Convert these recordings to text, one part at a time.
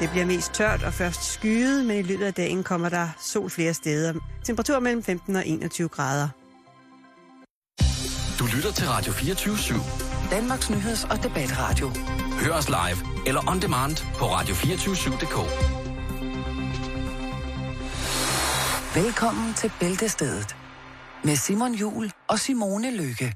Det bliver mest tørt og først skyet, men i løbet af dagen kommer der sol flere steder. Temperatur mellem 15 og 21 grader. Du lytter til Radio 24 /7. Danmarks nyheds- og debatradio. Hør os live eller on demand på radio247.dk. Velkommen til Bæltestedet med Simon Jul og Simone Lykke.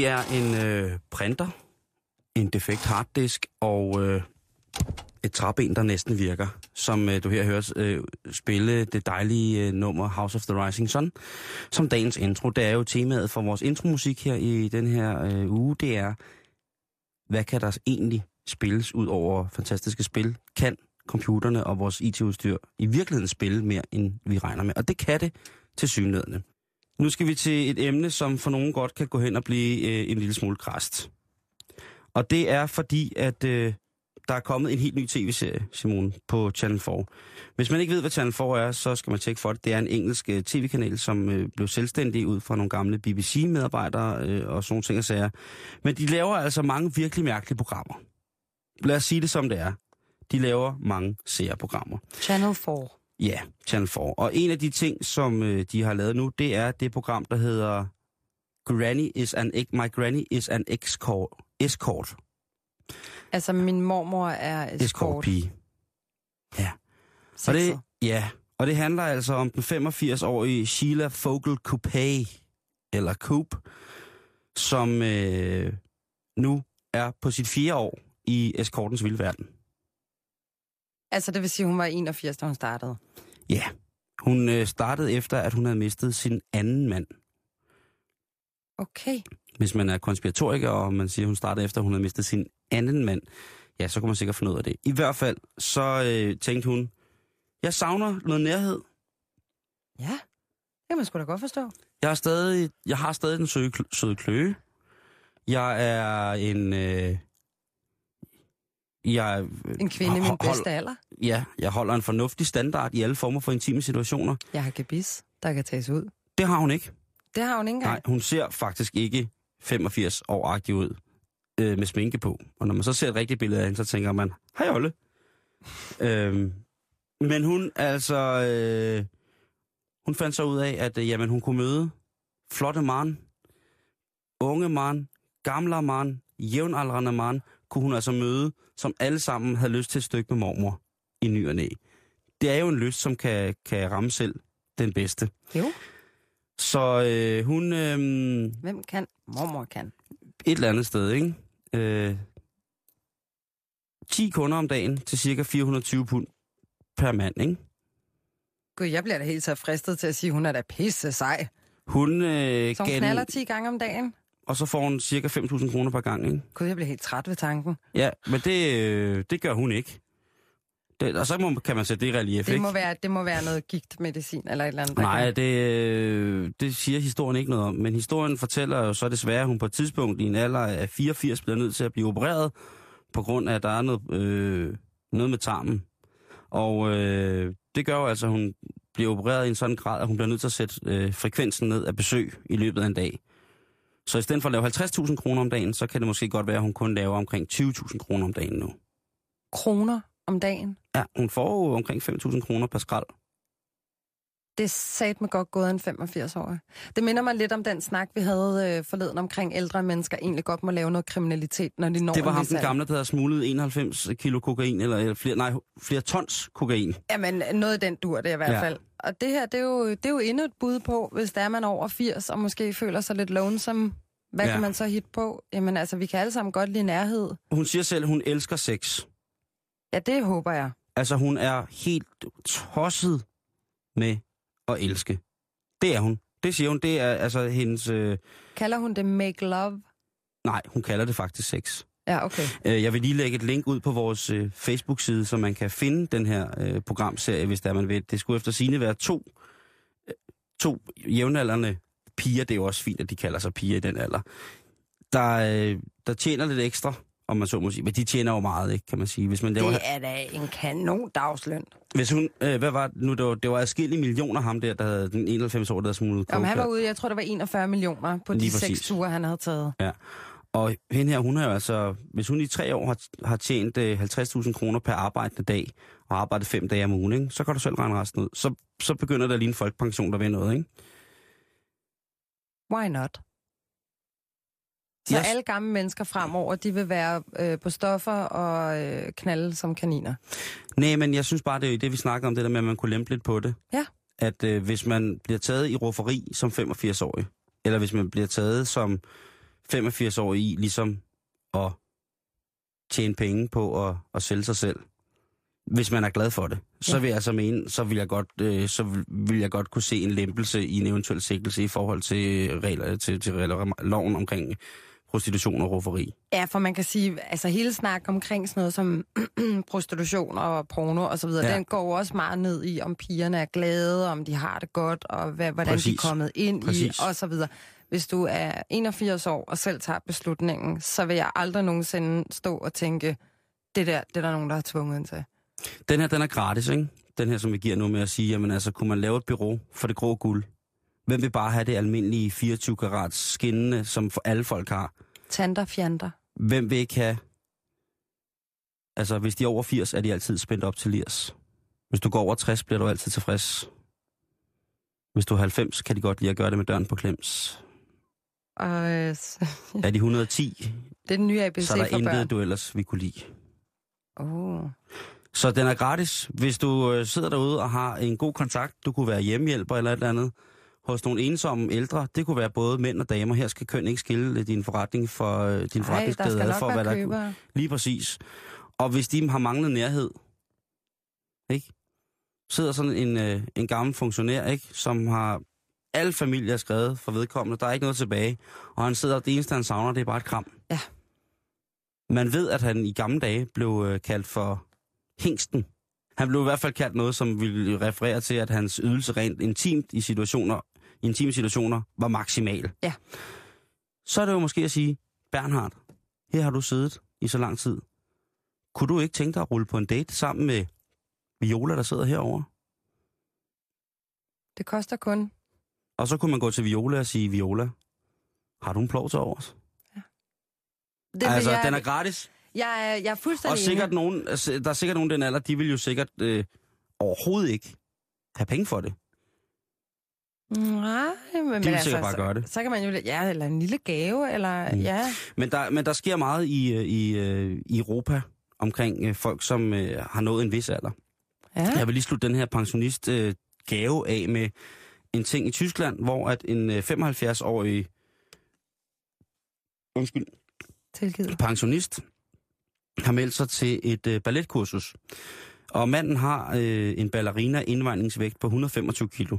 Det er en øh, printer, en defekt harddisk og øh, et træben, der næsten virker, som øh, du her hører øh, spille det dejlige øh, nummer House of the Rising Sun som dagens intro. Det er jo temaet for vores intromusik her i den her øh, uge. Det er, hvad kan der egentlig spilles ud over fantastiske spil? Kan computerne og vores IT-udstyr i virkeligheden spille mere, end vi regner med? Og det kan det til synlædende. Nu skal vi til et emne, som for nogen godt kan gå hen og blive øh, en lille smule krast. Og det er fordi, at øh, der er kommet en helt ny tv-serie, Simon, på Channel 4. Hvis man ikke ved, hvad Channel 4 er, så skal man tjekke for det. Det er en engelsk øh, tv-kanal, som øh, blev selvstændig ud fra nogle gamle BBC-medarbejdere øh, og sådan nogle ting og sager. Men de laver altså mange virkelig mærkelige programmer. Lad os sige det som det er. De laver mange serieprogrammer. Channel 4. Ja, Channel 4. Og en af de ting, som øh, de har lavet nu, det er det program, der hedder Granny is an My Granny is an escort. escort. Altså, min mormor er escort. Escort pige. Ja. Og det, ja, og det handler altså om den 85-årige Sheila Fogel Coupé, eller Coop, som øh, nu er på sit fire år i eskortens vildverden. Altså, det vil sige, hun var 81, da hun startede? Ja. Hun øh, startede efter, at hun havde mistet sin anden mand. Okay. Hvis man er konspiratoriker, og man siger, at hun startede efter, at hun havde mistet sin anden mand, ja, så kan man sikkert finde ud af det. I hvert fald, så øh, tænkte hun, jeg savner noget nærhed. Ja, det kan man sgu da godt forstå. Jeg har stadig, jeg har stadig den søde, søde kløe. Jeg er en... Øh, jeg, en kvinde i min bedste alder? Ja, jeg holder en fornuftig standard i alle former for intime situationer. Jeg har gebis, der kan tages ud. Det har hun ikke. Det har hun ikke engang? Nej, hun ser faktisk ikke 85 år ud øh, med sminke på. Og når man så ser et rigtigt billede af hende, så tænker man, hej Olle. øhm, men hun altså... Øh, hun fandt så ud af, at øh, jamen, hun kunne møde flotte mand, unge mand, gamle mand, jævnaldrende mand, kunne hun altså møde, som alle sammen havde lyst til et stykke med mormor i ny og næ. Det er jo en lyst, som kan, kan ramme selv den bedste. Jo. Så øh, hun... Øh, Hvem kan? Mormor kan. Et eller andet sted, ikke? Øh, 10 kunder om dagen til cirka 420 pund per mand, ikke? Gud, jeg bliver da helt så fristet til at sige, at hun er da pisse sej. Hun, øh, så hun knaller 10 gange om dagen? Og så får hun cirka 5.000 kroner per gang, ikke? Gud, jeg bliver helt træt ved tanken. Ja, men det, øh, det gør hun ikke. Det, og så må, kan man sætte det i relief, det ikke? Må være, det må være noget gigtmedicin eller et eller andet. Nej, det, øh, det siger historien ikke noget om. Men historien fortæller jo så desværre, at hun på et tidspunkt i en alder af 84 bliver nødt til at blive opereret, på grund af, at der er noget, øh, noget med tarmen. Og øh, det gør jo altså, at hun bliver opereret i en sådan grad, at hun bliver nødt til at sætte øh, frekvensen ned af besøg i løbet af en dag. Så i stedet for at lave 50.000 kroner om dagen, så kan det måske godt være, at hun kun laver omkring 20.000 kroner om dagen nu. Kroner om dagen? Ja, hun får jo omkring 5.000 kroner per skrald. Det sat med godt gået en 85 år. Det minder mig lidt om den snak, vi havde øh, forleden omkring ældre mennesker egentlig godt må lave noget kriminalitet, når de når Det var ham den gamle, der havde smuglet 91 kilo kokain, eller, eller flere, nej, flere tons kokain. Jamen, noget af den dur det i hvert ja. fald. Og det her, det er, jo, det er jo endnu et bud på, hvis der er man over 80, og måske føler sig lidt lonesome. Hvad ja. kan man så hit på? Jamen altså, vi kan alle sammen godt lide nærhed. Hun siger selv, hun elsker sex. Ja, det håber jeg. Altså, hun er helt tosset med at elske. Det er hun. Det siger hun. Det er altså hendes... Øh... Kalder hun det make love? Nej, hun kalder det faktisk sex. Ja, okay. Øh, Jeg vil lige lægge et link ud på vores øh, Facebook-side, så man kan finde den her øh, programserie, hvis der man vil. Det skulle efter sine være to, øh, to jævnaldrende piger. Det er jo også fint, at de kalder sig piger i den alder. Der, øh, der tjener lidt ekstra, om man så må sige. Men de tjener jo meget, ikke, kan man sige. Hvis man laver, Det er da en kanon dagsløn. hvis hun, øh, hvad var det nu? Det var, det var adskillige millioner ham der, der havde den 91 år, der havde smuglet Jamen, han var ude, jeg tror, der var 41 millioner på Lige de seks ture, han havde taget. Og hende her, hun har jo altså, hvis hun i tre år har, har tjent øh, 50.000 kroner per arbejdende dag, og arbejdet fem dage om ugen, ikke? så kan du selv regne resten ud. Så, så begynder der lige en folkepension, der vil noget, ikke? Why not? Så Yes. alle gamle mennesker fremover, de vil være øh, på stoffer og øh, knalde som kaniner. Nej, men jeg synes bare, det er jo det, vi snakker om, det der med, at man kunne lempe lidt på det. Ja. At øh, hvis man bliver taget i rufferi som 85-årig, eller hvis man bliver taget som 85-årig i ligesom at tjene penge på at, at sælge sig selv, hvis man er glad for det, så vil jeg så mene, så vil jeg godt, øh, så vil- jeg godt kunne se en lempelse i en eventuel sigtelse i forhold til regler til, til regler, loven omkring prostitution og rufferi. Ja, for man kan sige, altså hele snak omkring sådan noget som prostitution og porno og så videre, Ja. den går også meget ned i, om pigerne er glade, om de har det godt, og hvad, hvordan Præcis. de er kommet ind Præcis. i, og så videre. Hvis du er 81 år og selv tager beslutningen, så vil jeg aldrig nogensinde stå og tænke, det der, det er der nogen, der har tvunget ind til. Den her, den er gratis, ikke? Den her, som vi giver nu med at sige, jamen altså, kunne man lave et bureau for det grå guld? Hvem vil bare have det almindelige 24 karats skinnende, som for alle folk har? Tanter, fjanter. Hvem vil ikke have... Altså, hvis de er over 80, er de altid spændt op til lirs. Hvis du går over 60, bliver du altid tilfreds. Hvis du er 90, kan de godt lide at gøre det med døren på klems. Og øh, Er de 110, det er den nye ABC så er der for børn. intet, du ellers vi kunne lide. Oh. Så den er gratis. Hvis du øh, sidder derude og har en god kontakt, du kunne være hjemmehjælper eller et eller andet, hos nogle ensomme ældre, det kunne være både mænd og damer. Her skal køn ikke skille din forretning for øh, din forretningsglæde nok for, være hvad der købere. Lige præcis. Og hvis de har manglet nærhed, ikke? sidder sådan en, øh, en gammel funktionær, ikke? som har alle familier skrevet for vedkommende, der er ikke noget tilbage, og han sidder, det eneste han savner, det er bare et kram. Ja. Man ved, at han i gamle dage blev øh, kaldt for hængsten. Han blev i hvert fald kaldt noget, som ville referere til, at hans ydelse rent intimt i situationer, intime situationer var maksimal. Ja. Så er det jo måske at sige, Bernhard, her har du siddet i så lang tid. Kunne du ikke tænke dig at rulle på en date sammen med Viola, der sidder herovre? Det koster kun. Og så kunne man gå til Viola og sige, Viola, har du en plov til overs? Det altså, jeg, den er gratis. jeg, er, jeg er Og fuldstændig sikkert enig. nogen, altså, der er sikkert nogen den alder, de vil jo sikkert øh, overhovedet ikke have penge for det. Nej, men, men vil altså, sikkert bare så, gøre det. Så kan man jo, ja, eller en lille gave, eller Mm. mm. ja. Men der, men der sker meget i, øh, i, øh, i Europa omkring øh, folk, som øh, har nået en vis alder. ja. Jeg vil lige slutte den her pensionist øh, gave af med en ting i Tyskland, hvor at en øh, 75-årig undskyld, Tilgivet. pensionist har meldt sig til et øh, balletkursus. Og manden har øh, en ballerina indvejningsvægt på 125 kilo.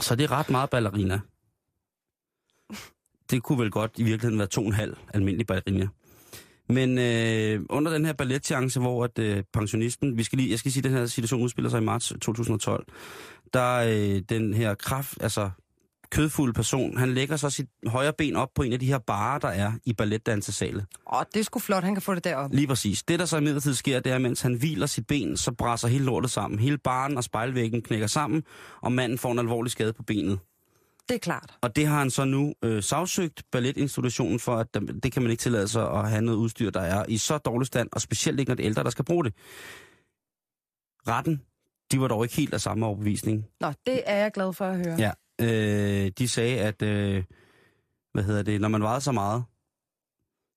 Så det er ret meget ballerina. Det kunne vel godt i virkeligheden være to og en halv almindelig ballerina. Men øh, under den her balletchance, hvor at, øh, pensionisten, vi skal lige, jeg skal sige, at den her situation udspiller sig i marts 2012, der øh, den her kraft, altså kødfuld person, han lægger så sit højre ben op på en af de her barer, der er i balletdansesale. Åh, det er sgu flot, han kan få det derop. Lige præcis. Det, der så imidlertid sker, det er, mens han hviler sit ben, så brænder hele lortet sammen. Hele baren og spejlvæggen knækker sammen, og manden får en alvorlig skade på benet. Det er klart. Og det har han så nu øh, sagsøgt balletinstitutionen for, at det kan man ikke tillade sig at have noget udstyr, der er i så dårlig stand, og specielt ikke, når det er ældre, der skal bruge det. Retten, de var dog ikke helt af samme overbevisning. Nå, det er jeg glad for at høre. Ja. Øh, de sagde, at øh, hvad hedder det, når man vejede så meget,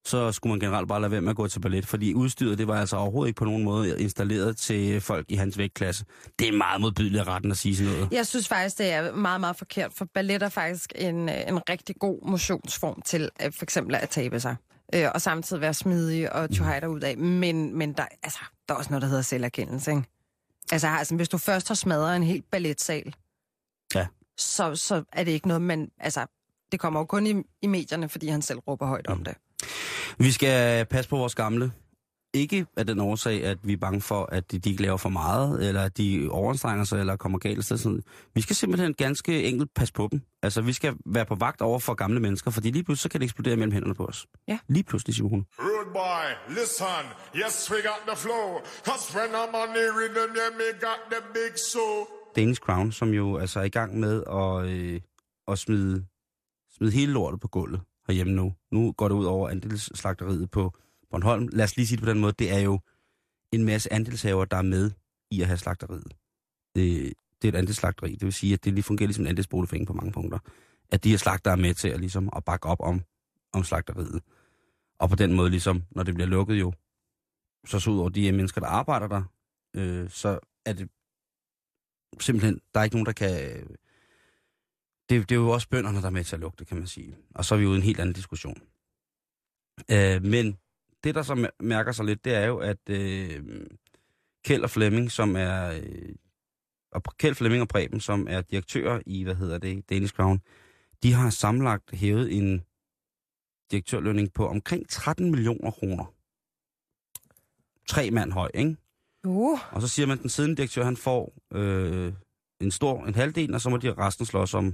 så skulle man generelt bare lade være med at gå til ballet, fordi udstyret, det var altså overhovedet ikke på nogen måde installeret til folk i hans vægtklasse. Det er meget modbydeligt af retten at sige sådan noget. Jeg synes faktisk, det er meget, meget forkert, for ballet er faktisk en, øh, en rigtig god motionsform til øh, for eksempel at tabe sig. Øh, og samtidig være smidig og tjohej ud af. Men, men der, altså, der er også noget, der hedder selverkendelse, ikke? Altså, altså, hvis du først har smadret en helt balletsal, Ja. så, så er det ikke noget, man... Altså, det kommer jo kun i, i medierne, fordi han selv råber højt om Mm. det. Vi skal passe på vores gamle. Ikke af den årsag, at vi er bange for, at de, de ikke laver for meget, eller at de overanstrenger sig, eller kommer galt sted. Sådan. Vi skal simpelthen ganske enkelt passe på dem. Altså, vi skal være på vagt over for gamle mennesker, fordi lige pludselig så kan det eksplodere mellem hænderne på os. Ja. Lige pludselig, Simone. Rude boy, listen. Yes, we got the flow. Cause when I'm on the rhythm, yeah, me got the big show. Danish Crown, som jo altså er i gang med at, øh, at smide, smide hele lortet på gulvet herhjemme nu. Nu går det ud over andelsslagteriet på Bornholm. Lad os lige sige det på den måde. Det er jo en masse andelshaver, der er med i at have slagteriet. Det, det er et andelsslagteri. Det vil sige, at det lige fungerer ligesom en andelsboligforening på mange punkter. At de her slagter er med til at, ligesom, at bakke op om, om slagteriet. Og på den måde, ligesom, når det bliver lukket jo, så så ud over de her mennesker, der arbejder der, øh, så er det simpelthen, der er ikke nogen, der kan... Det, det er jo også bønderne, der er med til at lugte, kan man sige. Og så er vi ude i en helt anden diskussion. Øh, men det, der så mær- mærker sig lidt, det er jo, at øh, Kjeld og Flemming, som er... Øh, og Kjeld Flemming og Preben, som er direktører i, hvad hedder det, Danish Crown, de har sammenlagt hævet en direktørlønning på omkring 13 millioner kroner. Tre mand høj, ikke? Uh, Og så siger man, at den siddende direktør, han får øh, en stor, en halvdel, og så må de resten slås om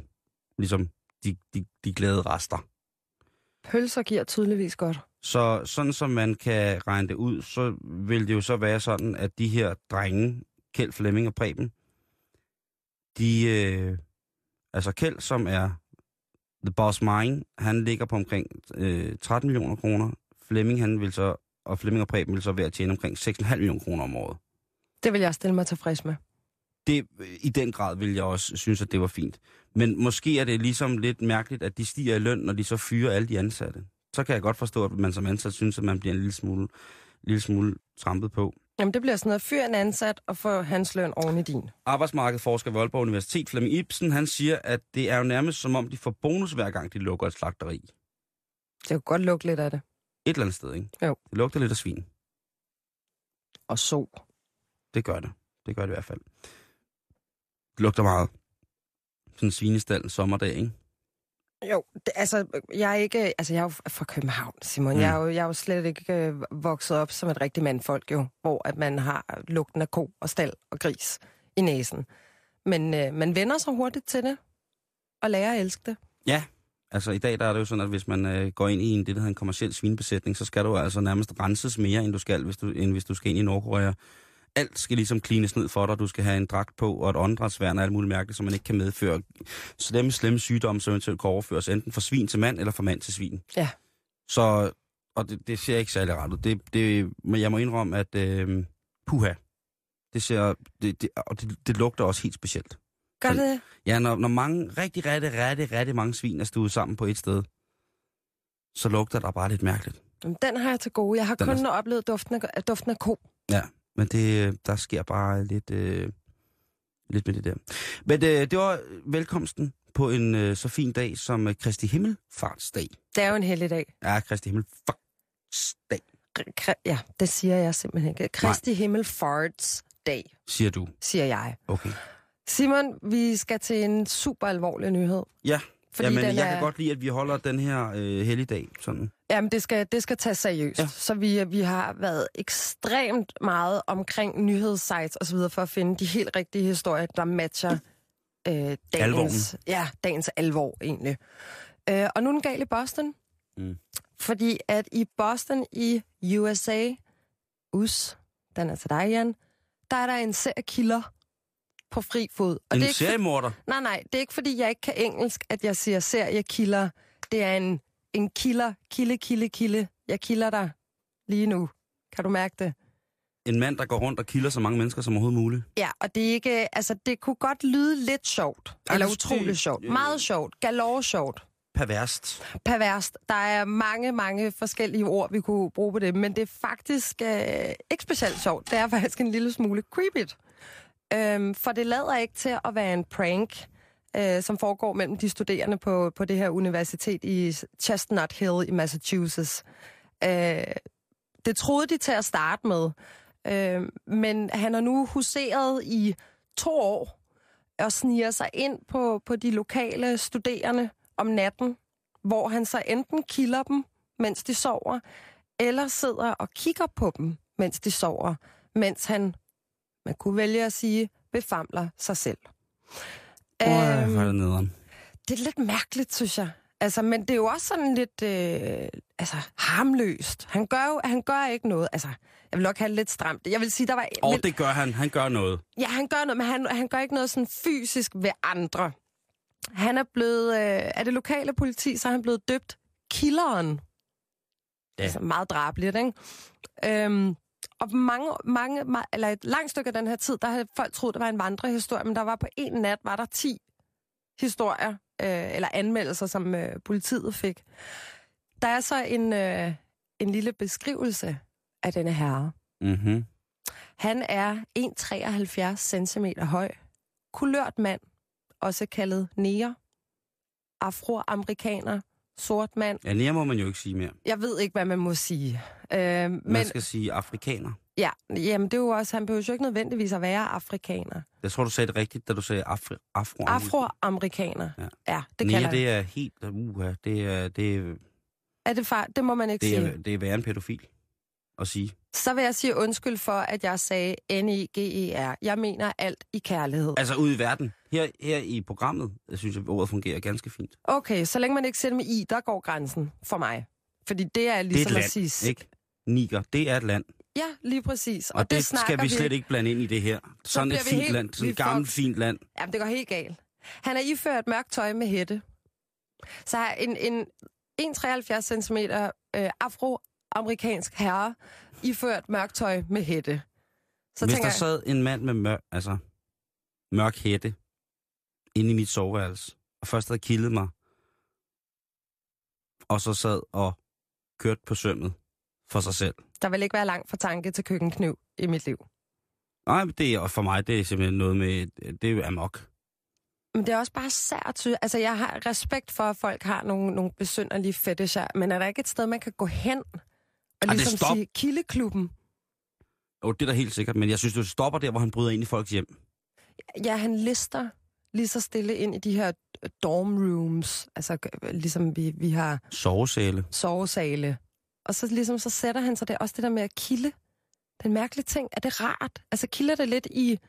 ligesom de, de, de glade rester. pølser giver tydeligvis godt. Så sådan som man kan regne det ud, så vil det jo så være sådan, at de her drenge, Kjeld, Flemming og Preben, de, øh, altså Kjeld, som er The Boss Mine, han ligger på omkring øh, 13 millioner kroner. Flemming, han vil så, og Flemming og Preben vil så være at tjene omkring 6,5 millioner kroner om året. Det vil jeg stille mig tilfreds med. Det, i den grad vil jeg også synes, at det var fint. Men måske er det ligesom lidt mærkeligt, at de stiger i løn, når de så fyrer alle de ansatte. Så kan jeg godt forstå, at man som ansat synes, at man bliver en lille smule, lille smule trampet på. Jamen, det bliver sådan noget, fyr en ansat og få hans løn oven i din. Arbejdsmarkedsforsker ved Aalborg Universitet, Flemming Ibsen, han siger, at det er jo nærmest som om, de får bonus hver gang, de lukker et slagteri. Det kan godt lugte lidt af det. Et eller andet sted, ikke? Jo. Det lugter lidt af svin. Og så. Det gør det. Det gør det i hvert fald. Det lugter meget. Sådan en svinestal sommerdag, ikke? Jo, det, altså, jeg er ikke, altså, jeg er jo fra København, Simon. Mm. Mm. Jeg, er jo, jeg er jo slet ikke øh, vokset op som et rigtigt mandfolk, jo, hvor at man har lugten af ko og stald og gris i næsen. Men øh, man vender sig hurtigt til det, og lærer at elske det. Ja, altså i dag der er det jo sådan, at hvis man øh, går ind i en, det, der hedder en kommersiel svinebesætning, så skal du altså nærmest renses mere, end du skal, hvis du, end hvis du skal ind i Nordkorea. Alt skal ligesom cleanes ned for dig. Du skal have en dragt på og et åndedrætsværn og alt muligt mærkeligt, som man ikke kan medføre. Slemme, slemme sygdomme, som eventuelt kan overføres enten fra svin til mand eller fra mand til svin. Ja. Så, og det, det ser ikke særlig rart ud. Det, det, men jeg må indrømme, at øh, puha, det ser, det, det, og det, det lugter også helt specielt. Gør Så- det? Ja, når, når mange, rigtig, rigtig, rigtig, rigtig mange svin er stuet sammen på et sted, så lugter der bare lidt mærkeligt. Jamen, Den har jeg til gode. Jeg har Den kun oplevet duften af, duften af ko. Ja, men det, der sker bare lidt, øh, lidt med det der. Men øh, det var velkomsten på en øh, så fin dag som øh, Kristi Himmelfartsdag. Det er jo en heldig dag. Ja, Kristi Himmelfartsdag, Ja, det siger jeg simpelthen ikke. Kristi Himmel Farts dag, siger du. siger jeg. Okay. Simon, vi skal til en super alvorlig nyhed. Ja, Fordi Jamen, jeg er, kan godt lide, at vi holder den her øh, helligdag sådan. Jamen, det skal, det skal tages seriøst. Ja. Så vi, vi har været ekstremt meget omkring nyhedssites og så videre for at finde de helt rigtige historier, der matcher øh, dagens, Alvoren. ja, dagens alvor egentlig. Øh, og nu er den gal i Boston. Mm. Fordi at i Boston i USA, US, den er til dig, Jan, der er der en serie kilder på fri fod. Og En det er ikke, seriemorder. Nej, nej, det er ikke, fordi jeg ikke kan engelsk, at jeg siger seriekilder. Det er en, en kilder, kilde, kilde, kilde. Jeg kilder dig lige nu. Kan du mærke det? En mand, der går rundt og kilder så mange mennesker som overhovedet muligt. Ja, og det er ikke, altså det kunne godt lyde lidt sjovt. Ej, eller utroligt det- sjovt. Meget sjovt. Galore sjovt. Perverst. Perverst. Der er mange, mange forskellige ord, vi kunne bruge på det, men det er faktisk øh, ikke specielt sjovt. Det er faktisk en lille smule creepy. Øhm, for det lader ikke til at være en prank, øh, som foregår mellem de studerende på, på det her universitet i Chestnut Hill i Massachusetts. Øh, det troede de til at starte med, øh, men han har nu huseret i to år og sniger sig ind på, på de lokale studerende om natten, hvor han så enten kilder dem, mens de sover, eller sidder og kigger på dem, mens de sover, mens han, man kunne vælge at sige, befamler sig selv. Øhm, hvor er det nederen. det er lidt mærkeligt, synes jeg. Altså, men det er jo også sådan lidt øh, altså, harmløst. Han gør jo han gør ikke noget. Altså, jeg vil nok have det lidt stramt. Jeg vil sige, der var... Og men- det gør han. Han gør noget. Ja, han gør noget, men han, han gør ikke noget sådan fysisk ved andre. Han er blevet... Øh, af det lokale politi, så er han blevet døbt Killeren. Ja. Altså meget drabeligt, ikke? Øhm, og mange, mange, ma- eller et langt stykke af den her tid, der havde folk troet, det var en vandrehistorie, men der var på en nat, var der 10 historier, øh, eller anmeldelser, som øh, politiet fik. Der er så en, øh, en lille beskrivelse af denne herre. Mm-hmm. Han er 1,73 cm høj, kulørt mand, også kaldet neger, afroamerikaner, sort mand. Ja, nære må man jo ikke sige mere. Jeg ved ikke, hvad man må sige. Øh, Man men skal sige afrikaner. ja, jamen, det er jo også, han behøver jo ikke nødvendigvis at være afrikaner. Jeg tror, du sagde det rigtigt, da du sagde afri, afro. Afroamerikaner. Ja. ja det Nære, jeg. det er helt... Uh, det, er, det, er, Er det far? Det må man ikke det, sige. er, det er værre en pædofil at sige. Så vil jeg sige undskyld for, at jeg sagde N-I-G-E-R. Jeg mener alt i kærlighed. Altså ude i verden. Her, her i programmet, jeg synes jeg, ordet fungerer ganske fint. Okay, så længe man ikke sætter med i, der går grænsen for mig. Fordi det er ligesom det er at et sige... land, ikke? Niger, det er et land. Ja, lige præcis. Og, og det, det skal vi slet ikke blande ind i det her. Sådan et bliver vi fint helt- land, sådan vi et gammelt får- fint land. Jamen, det går helt galt. Han er iført mørkt tøj med hætte. Så er en, en 1,73 cm øh, afroamerikansk herre iført mørkt tøj med hætte. Så Hvis tænker der jeg, sad en mand med mør, altså, mørk hætte inde i mit soveværelse, og først havde kildet mig, og så sad og kørte på sømmet for sig selv. der vil ikke være langt fra tanke til køkkenkniv i mit liv. Nej, det er for mig, det er simpelthen noget med, det er amok. Men det er også bare sært. sy- Altså, jeg har respekt for, at folk har nogle, nogle besynderlige fetisher, men er der ikke et sted, man kan gå hen og det ligesom sige, kildeklubben? Jo, det er da helt sikkert, men jeg synes, du stopper der, hvor han bryder ind i folks hjem. Ja, han lister lige så stille ind i de her dorm rooms, altså g- ligesom vi, vi har Sovesale. sovesale. Og så ligesom så sætter han sig der, også det der med at kilde. Den mærkelige ting, er det rart? Altså kilder det lidt i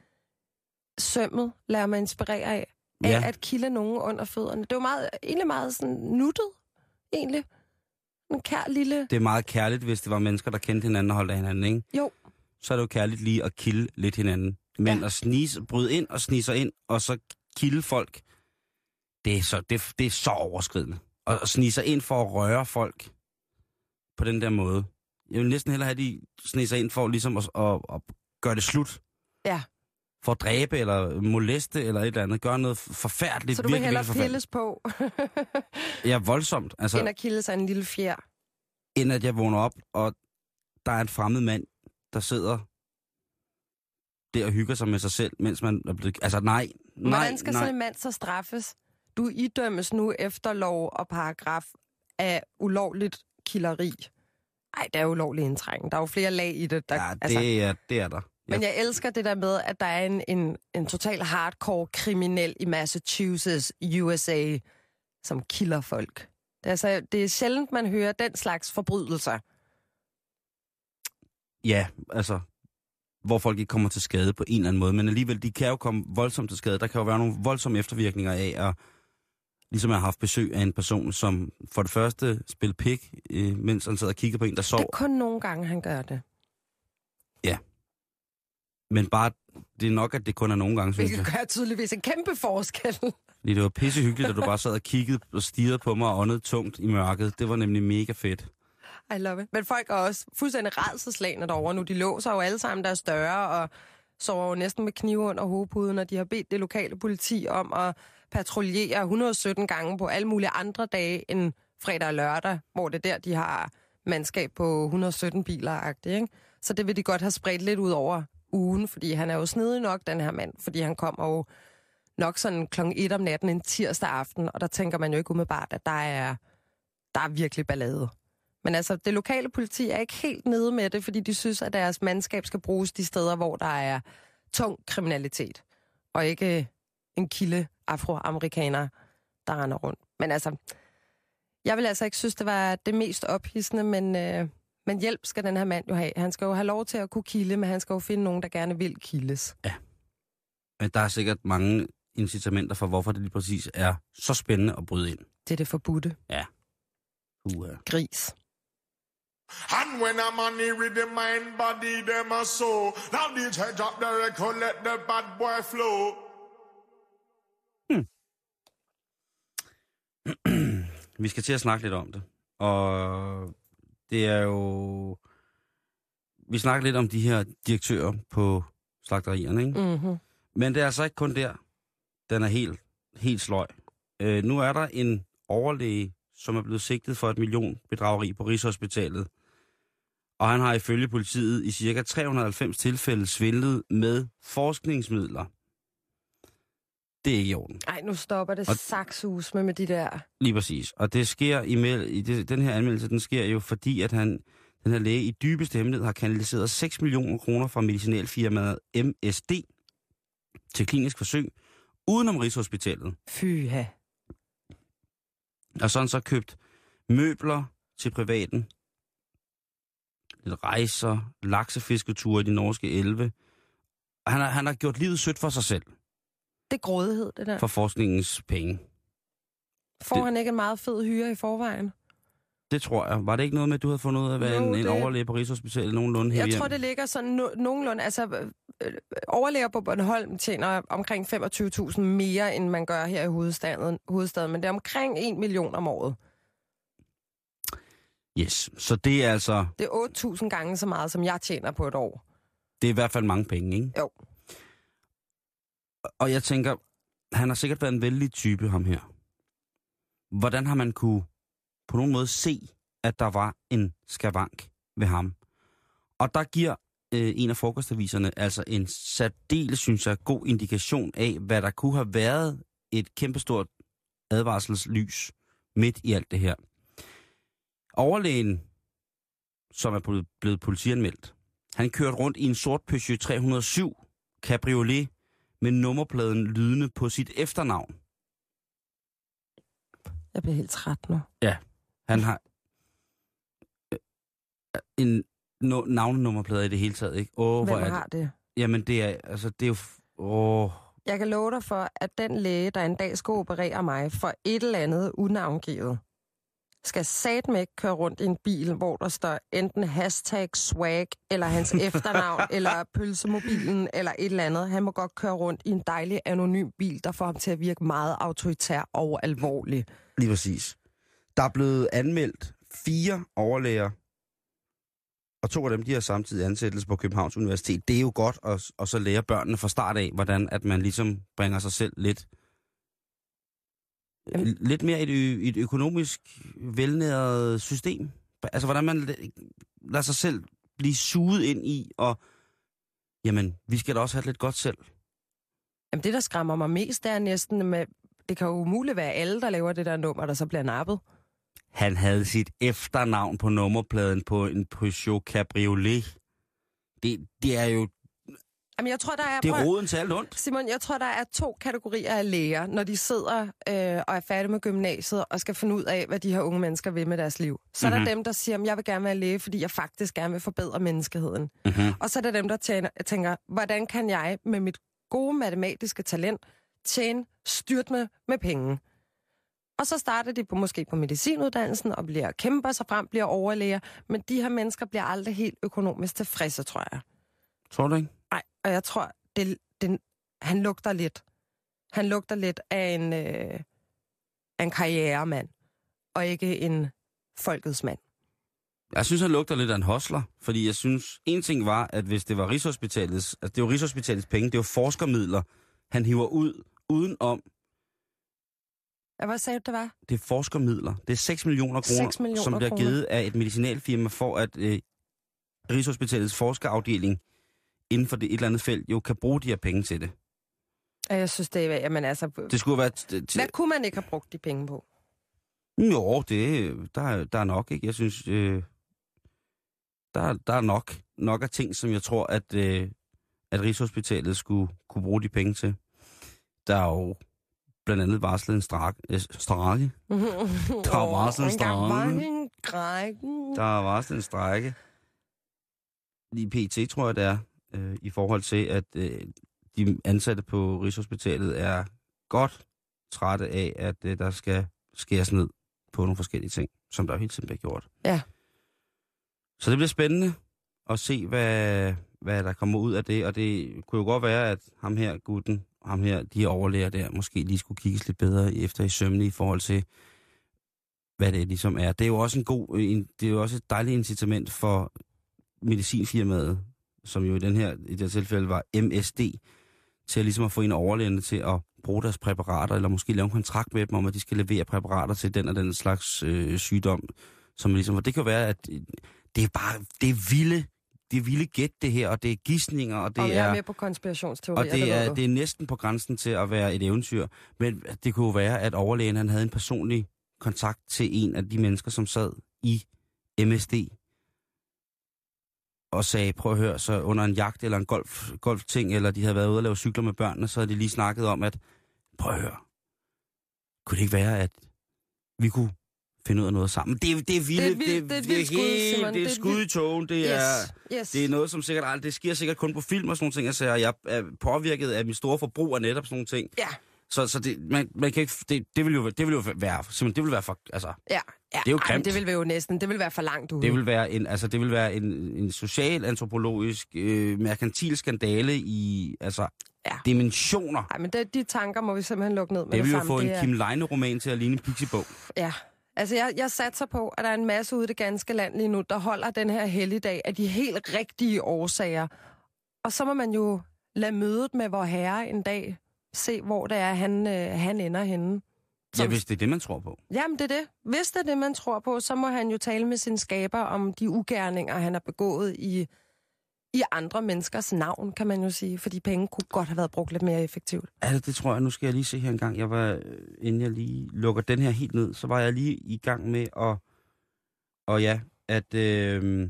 sømmet, lader man inspirere af, af Ja. at kilde nogen under fødderne. Det er jo meget, egentlig meget sådan nuttet, egentlig. En kær lille... Det er meget kærligt, hvis det var mennesker, der kendte hinanden og holdt af hinanden, ikke? Jo. Så er det jo kærligt lige at kilde lidt hinanden. Men Ja. at snise, bryde ind og snige sig ind, og så kilde folk, det er så, det, det er så overskridende. Og at snige sig ind for at røre folk på den der måde. Jeg vil næsten hellere have, de snige sig ind for ligesom at, at, at gøre det slut. Ja. For at dræbe, eller moleste, eller et eller andet. Gøre noget forfærdeligt. Så du vil virkelig, hellere virkelig pilles på. Ja, voldsomt. Altså, end at kilde sig en lille fjer. end at jeg vågner op, og der er en fremmed mand, der sidder der og hygger sig med sig selv, mens man er blevet... Altså nej, nej, Hvordan skal nej. sådan en mand så straffes? Du idømmes nu efter lov og paragraf af ulovligt killeri. Ej, det er ulovlig indtrængen. Der er jo flere lag i det. Der, Ja, det, altså, er, det er der. men jeg elsker det der med, at der er en, en, en total hardcore kriminel i Massachusetts, USA, som kilder folk. Det er, altså, det er sjældent, man hører den slags forbrydelser. Ja, altså, hvor folk ikke kommer til skade på en eller anden måde, men alligevel, de kan jo komme voldsomt til skade. Der kan jo være nogle voldsomme eftervirkninger af at ligesom at have haft besøg af en person, som for det første spiller pik, øh, mens han sidder og kigger på en, der Det sover. er kun nogle gange, han gør det. Men bare, det er nok, at det kun er nogle gange, synes jeg. Hvilket gør tydeligvis en kæmpe forskel. Fordi det var pissehyggeligt, at du bare sad og kiggede og stirrede på mig og åndede tungt i mørket. Det var nemlig mega fedt. I love it. Men folk er også fuldstændig redselslagende derovre nu. De låser jo alle sammen deres døre og sover jo næsten med knive under hovedpuden, og de har bedt det lokale politi om at patruljere 117 gange på alle mulige andre dage end fredag og lørdag, hvor det er der, de har mandskab på 117 biler ikke? Så det vil de godt have spredt lidt ud over ugen, fordi han er jo snedig nok, den her mand, fordi han kommer jo nok sådan kl. 1 om natten en tirsdag aften, og der tænker man jo ikke umiddelbart, at der er, der er virkelig ballade. Men altså, det lokale politi er ikke helt nede med det, fordi de synes, at deres mandskab skal bruges de steder, hvor der er tung kriminalitet, og ikke en kilde afroamerikaner, der render rundt. Men altså, jeg vil altså ikke synes, det var det mest ophidsende, men, øh, men hjælp skal den her mand jo have. Han skal jo have lov til at kunne kilde, men han skal jo finde nogen, der gerne vil kildes. Men der er sikkert mange incitamenter for, hvorfor det lige præcis er så spændende at bryde ind. Det er det forbudte. Uha. Gris. And when a man here with the mind, body, them a soul. Now DJ drop the record, let the bad boy flow. Vi skal til at snakke lidt om det. Og det er jo... Vi snakker lidt om de her direktører på slagterierne, ikke? Mm-hmm. Men det er altså ikke kun der. Den er helt, helt sløj. Øh, nu er der en overlæge, som er blevet sigtet for et million bedrageri på Rigshospitalet. Og han har ifølge politiet i cirka 390 tilfælde svindlet med forskningsmidler. Det er ikke i orden. Ej, nu stopper det Og- saksus med, med de der... Lige præcis. Og det sker i, mel- i det, den her anmeldelse, den sker jo fordi, at han, den her læge i dybeste hemmelighed har kanaliseret 6 millioner kroner fra medicinalfirmaet MSD til klinisk forsøg udenom Rigshospitalet. Fyha. Og så har han så købt møbler til privaten, lidt rejser, laksefisketure i de norske elve. Han har, han har gjort livet sødt for sig selv, Det er grådighed, det der. for forskningens penge. Får det- han ikke en meget fed hyre i forvejen? Det tror jeg. Var det ikke noget med, at du havde fundet ud af, hvad Jo, en, en det- overlæge på Rigshospitalet nogenlunde Jeg her tror, det ligger sådan no- nogenlunde... Altså, øh, overlæger på Bornholm tjener omkring 25.000 mere, end man gør her i hovedstaden, hovedstaden. Men det er omkring 1 million om året. Yes, så det er altså, Det er 8.000 gange så meget, som jeg tjener på et år. det er i hvert fald mange penge, ikke? Jo. Og jeg tænker, han har sikkert været en vældig type, ham her. Hvordan har man kunne på nogen måde se, at der var en skavank ved ham? Og der giver øh, en af frokostaviserne altså en særdeles, synes jeg, god indikation af, hvad der kunne have været et kæmpestort advarselslys midt i alt det her. Overlægen, som er blevet- politianmeldt, han kørte rundt i en sort Peugeot 307 Cabriolet med nummerpladen lydende på sit efternavn. Jeg bliver helt træt nu. Han har øh, en no, navnenummerplade i det hele taget, ikke? Åh, hvor Hvem er har det? det? Jamen, det er, altså, det er jo... Åh, Jeg kan love dig for, at den læge, der en dag skal operere mig for et eller andet unavngivet, skal satme ikke køre rundt i en bil, hvor der står enten hashtag swag, eller hans efternavn, eller pølsemobilen, eller et eller andet. Han må godt køre rundt i en dejlig anonym bil, der får ham til at virke meget autoritær og alvorlig. lige præcis. Der er blevet anmeldt fire overlæger, og to af dem, de har samtidig ansættelse på Københavns Universitet. Det er jo godt at, at så lære børnene fra start af, hvordan at man ligesom bringer sig selv lidt Jamen. lidt mere et, et økonomisk velnæret system. Altså, hvordan man la- lader sig selv blive suget ind i, og jamen, vi skal da også have det lidt godt selv. Jamen, det, der skræmmer mig mest, det er næsten med... Det kan jo umuligt være alle, der laver det der nummer, der så bliver nappet. Han havde sit efternavn på nummerpladen på en Peugeot Cabriolet. Det, det er jo Jamen, jeg tror, der er... det er roden til alt ondt. Simon, jeg tror, der er to kategorier af læger, når de sidder øh, og er færdige med gymnasiet og skal finde ud af, hvad de her unge mennesker vil med deres liv. Så mm-hmm. er Mhm. der dem, der siger, at jeg vil gerne være læge, fordi jeg faktisk gerne vil forbedre menneskeheden. Mm-hmm. Og så er der dem, der tjener, tænker, hvordan kan jeg med mit gode matematiske talent tjene styrt med, med penge? Og så starter de på, måske på medicinuddannelsen og bliver kæmper sig frem, bliver overlæger. Men de her mennesker bliver aldrig helt økonomisk tilfredse, tror jeg. Tror du ikke? Nej, og jeg tror, det, det, han lugter lidt. Han lugter lidt af en, øh, af en karrieremand, og ikke en folkets mand. Jeg synes, han lugter lidt af en hostler, fordi jeg synes, en ting var, at hvis det var Rigshospitalets, altså det var Rigshospitalets penge, det var forskermidler, han hiver ud udenom, Ja, Hvad sagde du, det var? det er forskermidler. Det er 6 millioner kroner, 6 millioner som bliver kroner. givet af et medicinalfirma for, at øh, Rigshospitalets forskerafdeling inden for det et eller andet felt jo kan bruge de her penge til det. Jeg synes, det er... Jamen, altså, Det skulle være... T- hvad kunne man ikke have brugt de penge på? Jo, det, der, er- der er nok, ikke? Jeg synes, øh, der, der er nok, nok af ting, som jeg tror, at, øh, at Rigshospitalet skulle kunne bruge de penge til. Der er jo blandt andet varslet en strak, øh, strake. Der er varslet en strake. Der er varslet en strække. I PT tror jeg, det er, øh, i forhold til, at øh, de ansatte på Rigshospitalet er godt trætte af, at øh, der skal skæres ned på nogle forskellige ting, som der jo hele tiden bliver gjort. Ja. Så det bliver spændende at se, hvad, hvad der kommer ud af det, og det kunne jo godt være, at ham her, gutten, ham her, de overlæger der, måske lige skulle kigges lidt bedre efter i sømne i forhold til, hvad det ligesom er. Det er jo også en god, en, det er jo også et dejligt incitament for medicinfirmaet, som jo i den her, i det her tilfælde var MSD, til at ligesom at få en overlægerne til at bruge deres præparater, eller måske lave en kontrakt med dem om, at de skal levere præparater til den og den slags øh, sygdom. Som ligesom, og det kan være, at øh, det er bare, det er vilde, det er vilde gæt det her, og det er gissninger, og det og er... med på konspirationsteorier, Og det ved er, det er næsten på grænsen til at være et eventyr. Men det kunne jo være, at overlægen han havde en personlig kontakt til en af de mennesker, som sad i MSD. Og sagde, prøv at høre, så under en jagt eller en golf, golfting, eller de havde været ude og lave cykler med børnene, så havde de lige snakket om, at prøv at høre, kunne det ikke være, at vi kunne finde ud af noget sammen? Det, er- det er vildt, Det er det er et vildt skud, helt- Simon. det er Det er skud i togen, det er... Yes, yes. Det er noget, som sikkert aldrig, det sker sikkert kun på film og sådan nogle ting, jeg siger, jeg er påvirket af mit store forbrug af netop sådan nogle ting. Ja, Så, så det, man, man kan ikke, det, det, vil jo, det vil jo være, simpelthen, det vil være for, altså, ja. Ja. Det er jo grimt. det vil jo næsten, det vil være for langt ude. det vil være en, altså, det vil være en, en social, antropologisk, øh, merkantil skandale i, altså, Ja. dimensioner. Nej, men det, de tanker må vi simpelthen lukke ned med Det det, vil jo få en er- Kim Leine-roman til at ligne en pixiebog. Ja. Altså, jeg, jeg satser på, at der er en masse ude i det ganske land lige nu, der holder den her helligdag af de helt rigtige årsager. Og så må man jo lade mødet med vor herre en dag se, hvor det er, han, øh, han ender henne. Ja, hvis det er det, man tror på. Jamen, det er det. Hvis det er det, man tror på, så må han jo tale med sin skaber om de ugerninger, han har begået i, i andre menneskers navn, kan man jo sige. Fordi penge kunne godt have været brugt lidt mere effektivt. Ja, det, det tror jeg. Nu skal jeg lige se her en gang. Jeg var, øh, inden jeg lige lukker den her helt ned, så var jeg lige i gang med at... Og ja, at øh,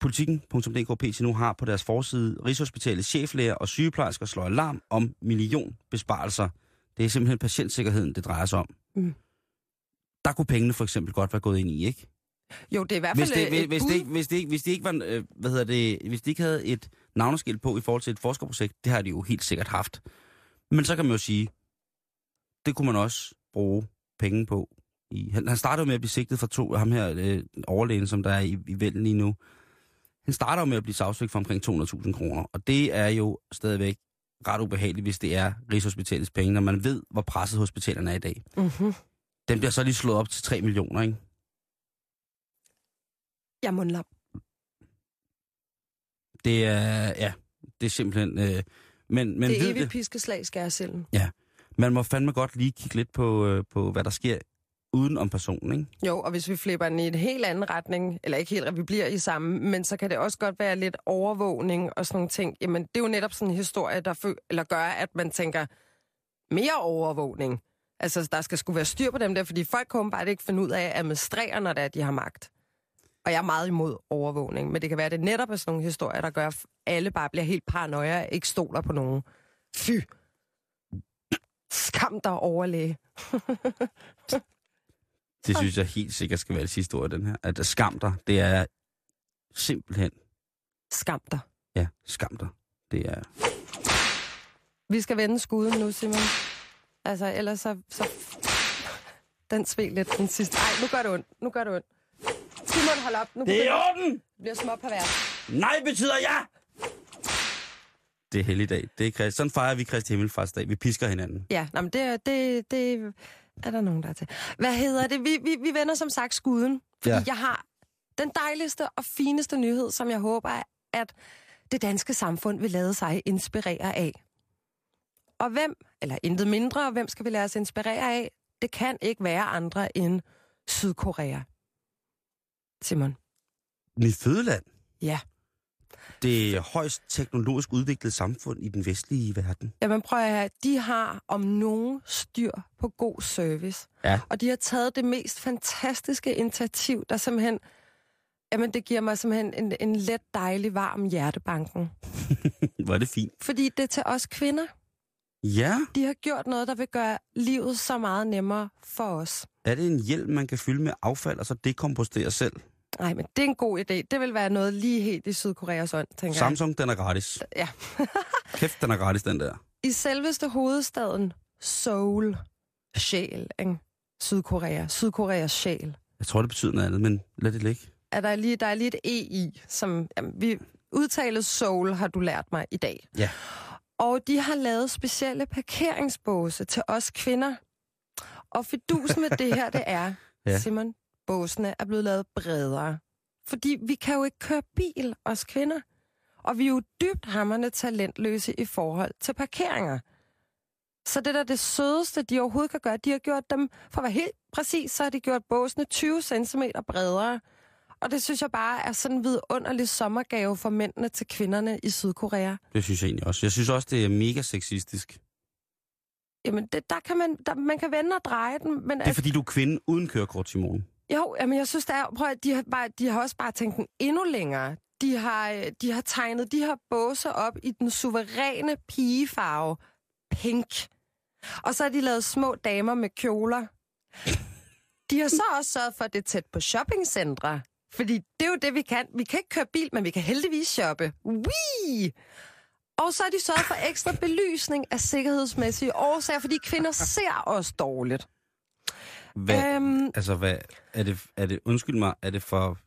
politikken.dk PC nu har på deres forside Rigshospitalets cheflæger og sygeplejersker slår alarm om millionbesparelser. Det er simpelthen patientsikkerheden, det drejer sig om. Mm. Der kunne pengene for eksempel godt være gået ind i, ikke? Jo, det er i hvert Hvis fald det, øh, hvis, et hvis, bud. det, hvis, det, ikke- hvis det ikke var, øh, hvad hedder det, hvis de ikke havde et navneskilt på i forhold til et forskerprojekt, det har de jo helt sikkert haft. Men så kan man jo sige, det kunne man også bruge penge på. I, han, han startede med at blive sigtet for to, ham her øh, overlægen, som der er i, i vælden lige nu. Han starter med at blive sagsøgt for omkring 200.000 kroner, og det er jo stadigvæk ret ubehageligt, hvis det er Rigshospitalets penge, når man ved, hvor presset hospitalerne er i dag. Mm-hmm. Den bliver så lige slået op til 3 millioner, ikke? Jeg mundlam. Det er, ja, det er simpelthen... Øh, men men det er ved evigt det, piskeslag, skærsilden. man må fandme godt lige kigge lidt på, øh, på hvad der sker uden om personen, ikke? Jo, og hvis vi flipper den i en helt anden retning, eller ikke helt, vi bliver i samme, men så kan det også godt være lidt overvågning og sådan nogle ting. Jamen, det er jo netop sådan en historie, der fø- eller gør, at man tænker, mere overvågning. Altså, der skal skulle være styr på dem der, fordi folk kommer bare ikke finde ud af at administrere, når det er, de har magt. Og jeg er meget imod overvågning, men det kan være, at det netop er sådan nogle historier, der gør, at alle bare bliver helt paranoia ikke stoler på nogen. Fy! Skam dig overlæge. Det synes jeg helt sikkert skal være det sidste ord, den her. At skam dig, det er simpelthen, Skam dig. ja, skam dig. Det er, Vi skal vende skuden nu, Simon. Altså, ellers så... så... Den sved lidt den sidste. Ej, nu gør det ondt. Nu gør det ondt. Simon, hold op. Nu det er begynder- orden! det bliver små pervers. Nej betyder ja! Det er helligdag. Det er Christ. Sådan fejrer vi Kristi Himmelfartsdag. Vi pisker hinanden. Ja, nå, men det, er- det, det er der nogen, der er til. Hvad hedder det? Vi, vi, vi vender som sagt skuden. Fordi Ja. jeg har den dejligste og fineste nyhed, som jeg håber, at det danske samfund vil lade sig inspirere af. Og hvem, eller intet mindre, hvem skal vi lade os inspirere af? Det kan ikke være andre end Sydkorea. Simon. Mit fødeland. Ja. Det højst teknologisk udviklede samfund i den vestlige verden. Jamen prøv at høre, de har om nogen styr på god service. Ja. Og de har taget det mest fantastiske initiativ, der simpelthen... Jamen, det giver mig simpelthen en, en let, dejlig, varm hjertebanken. Hvor er det fint. Fordi det er til os kvinder. Ja, De har gjort noget, der vil gøre livet så meget nemmere for os. er det en hjelm, man kan fylde med affald, og så dekompostere selv? Nej, men det er en god idé. Det vil være noget lige helt i Sydkoreas ånd, tænker Samsung, den er gratis. jeg. Ja. Kæft, den er gratis, den der. I selveste hovedstaden Seoul, sjæl, ikke? Sydkorea, Sydkoreas sjæl, Jeg tror, det betyder noget andet, men lad det ligge. er der lige, der er lige et E i, som jamen, vi udtales Seoul, har du lært mig i dag. Ja. Og de har lavet specielle parkeringsbåse til os kvinder. Og fidusen med det her, det er, ja. Simon, båsene er blevet lavet bredere. Fordi vi kan jo ikke køre bil, os kvinder. Og vi er jo dybt hammerne talentløse i forhold til parkeringer. Så det der er det sødeste, de overhovedet kan gøre, de har gjort dem, for at være helt præcis, så har de gjort båsene 20 cm bredere. Og det synes jeg bare er sådan en vidunderlig sommergave for mændene til kvinderne i Sydkorea. Det synes jeg egentlig også. Jeg synes også, det er mega sexistisk. Jamen, det, der kan man, der, man kan vende og dreje den, men Det er fordi, du er kvinde uden kørekort, Simone. Jo, jamen jeg synes, der er, prøv, at de, har bare, de har også bare tænkt den endnu længere. De har, øh, de har tegnet de her båse op i den suveræne pigefarve, pink. Og så har de lavet små damer med kjoler. De har så også sørget for, at det er tæt på shoppingcentre. Fordi det er jo det, vi kan. Vi kan ikke køre bil, men vi kan heldigvis shoppe. Wee! Og så har de sørget for ekstra belysning af sikkerhedsmæssige årsager, fordi kvinder ser os dårligt. Hvad, Øhm, altså, hvad, er det, er det, undskyld mig, er det for,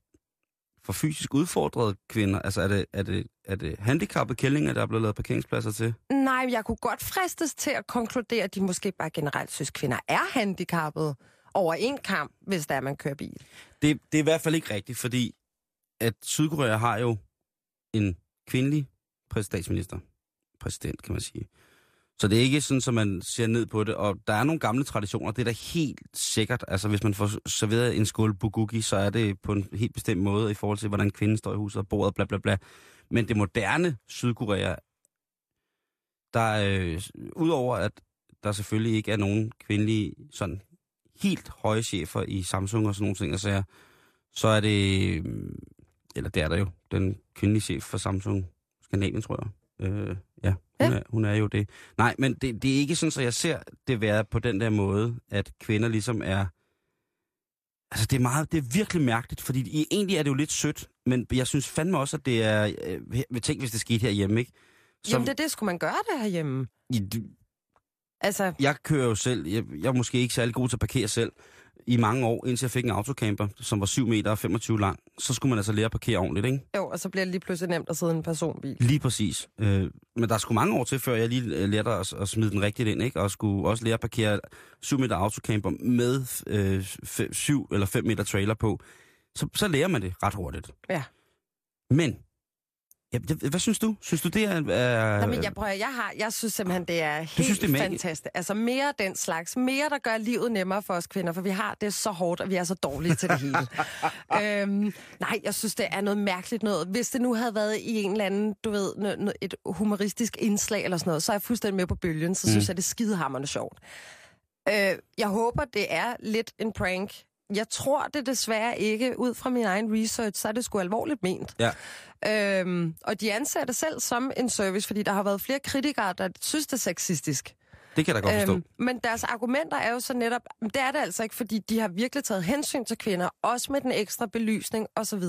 for fysisk udfordrede kvinder? Altså, er det, er det, er det handicappede kællinger, der er blevet lavet parkeringspladser til? Nej, jeg kunne godt fristes til at konkludere, at de måske bare generelt synes, at kvinder er handicappede over en kamp, hvis der er, man kører bil. Det, det er i hvert fald ikke rigtigt, fordi at Sydkorea har jo en kvindelig præsidentminister. Præsident, kan man sige. Så det er ikke sådan, at man ser ned på det. Og der er nogle gamle traditioner, det er da helt sikkert. Altså, hvis man får serveret en skål bugugi, så er det på en helt bestemt måde i forhold til, hvordan kvinden står i huset og bordet, bla bla bla. Men det moderne Sydkorea, der øh, udover at der selvfølgelig ikke er nogen kvindelige sådan helt høje chefer i Samsung og sådan nogle ting, så, så er det, mm, eller det er der jo, den kvindelige chef for Samsung Skandinavien, tror jeg. Øh, ja, hun, Ja. Er, hun er jo det. Nej, men det, det er ikke sådan, så jeg ser det være på den der måde, at kvinder ligesom er... Altså, det er, meget, det er virkelig mærkeligt, fordi i- egentlig er det jo lidt sødt, men jeg synes fandme også, at det er... Øh, tænk, hvis det skete herhjemme, ikke? Som... Jamen, det, det skulle man gøre det herhjemme. i, Altså, jeg kører jo selv, jeg, jeg er måske ikke særlig god til at parkere selv, i mange år, indtil jeg fik en autocamper, som var 7 meter og 25 lang. Så skulle man altså lære at parkere ordentligt, ikke? jo, og så bliver det lige pludselig nemt at sidde i en personbil. Lige præcis. Øh, men der skulle mange år til, før jeg lige øh, lærte at, at smide den rigtigt ind, ikke? Og skulle også lære at parkere 7 meter autocamper med øh, 7 eller 5 meter trailer på. Så, så lærer man det ret hurtigt. Ja. Men, ja, hvad synes du? Synes du, det er... er Nå, men jeg, prøver, jeg, har, jeg synes simpelthen, det er helt synes, det er fantastisk. Altså mere den slags. Mere, der gør livet nemmere for os kvinder, for vi har det så hårdt, og vi er så dårlige til det hele. øhm, nej, jeg synes, det er noget mærkeligt noget. Hvis det nu havde været i en eller anden, du ved, et humoristisk indslag eller sådan noget, så er jeg fuldstændig med på bølgen, så mm. synes jeg, det er skidehammerende sjovt. Øh, jeg håber, det er lidt en prank. Jeg tror det desværre ikke. Ud fra min egen research, så er det sgu alvorligt ment. Ja. Øhm, og de anser det selv som en service, fordi der har været flere kritikere, der synes, det er sexistisk. Det kan jeg da godt forstå. Øhm, men deres argumenter er jo så netop, det er det altså ikke, fordi de har virkelig taget hensyn til kvinder, også med den ekstra belysning osv.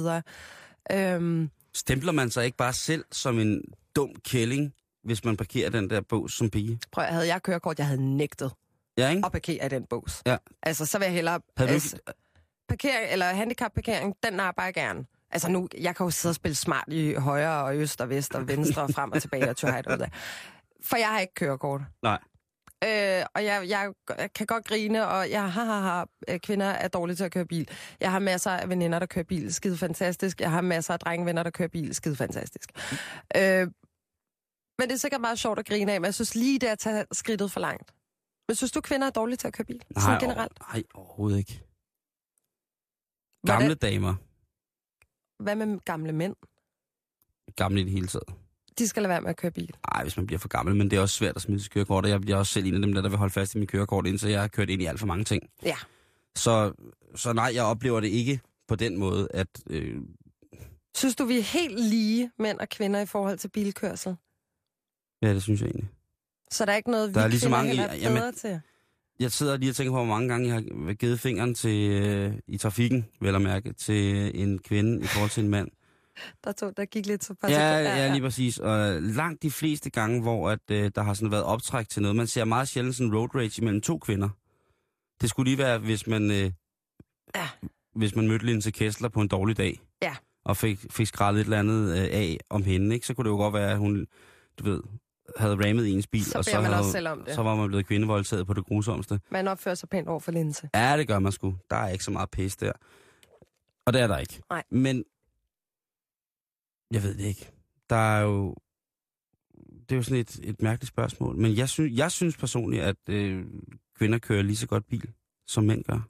Øhm, Stempler man sig ikke bare selv som en dum kælling, hvis man parkerer den der bås som pige? prøv, havde jeg kørekort, jeg havde nægtet Ja, ikke? at parkere i den bås. Ja. Altså, så vil jeg hellere... Havde altså, parkering, eller handicapparkering, den arbejder jeg gerne. Altså nu, jeg kan jo sidde og spille smart i højre og øst og vest og venstre og frem og tilbage og tørhejt ud af. For jeg har ikke kørekort. Nej. Øh, og jeg, jeg, jeg kan godt grine, og jeg har, har, har øh, kvinder er dårlige til at køre bil. Jeg har masser af veninder, der kører bil, skide fantastisk. Jeg har masser af drengevenner, der kører bil, skide fantastisk. Øh, men det er sikkert meget sjovt at grine af, men jeg synes lige det er at tage skridtet for langt. Men synes du, kvinder er dårlige til at køre bil? Nej, Sådan generelt. Nej, overhovedet ikke. Hvordan- Gamle damer. Hvad med gamle mænd? Gamle i det hele taget. De skal lade være med at køre bil. Nej, hvis man bliver for gammel, men det er også svært at smide sit kørekort, og jeg bliver også selv en af dem, der, der vil holde fast i mit kørekort, indtil jeg har kørt ind i alt for mange ting. Ja. Så, så nej, jeg oplever det ikke på den måde, at... Øh, Synes du, vi er helt lige mænd og kvinder i forhold til bilkørsel? ja, det synes jeg egentlig. Så der er ikke noget, vi Der er lige så mange er jamen- bedre til? Jeg sidder lige og tænker på, hvor mange gange jeg har givet fingeren til, øh, i trafikken, vel at mærke, til en kvinde i forhold til en mand. Der, tog, der gik lidt så pas. Ja, ja, lige præcis. Og langt de fleste gange, hvor at, øh, der har sådan været optræk til noget, man ser meget sjældent sådan road rage imellem to kvinder. Det skulle lige være, hvis man, øh, Ja. hvis man mødte Linse Kessler på en dårlig dag. Ja. Og fik, fik skrællet et eller andet øh, af om hende, ikke? så kunne det jo godt være, at hun, du ved, havde rammet ens bil, Så og så, man havde, også selv om det. så var man blevet kvindevoldtaget på det grusomste. Man opfører sig pænt over for linse. Ja, det gør man sgu. Der er ikke så meget pis der. Og det er der ikke. Nej. Men, jeg ved det ikke. Der er jo, det er jo sådan et, et mærkeligt spørgsmål. Men jeg synes, jeg synes personligt, at øh, kvinder kører lige så godt bil, som mænd gør.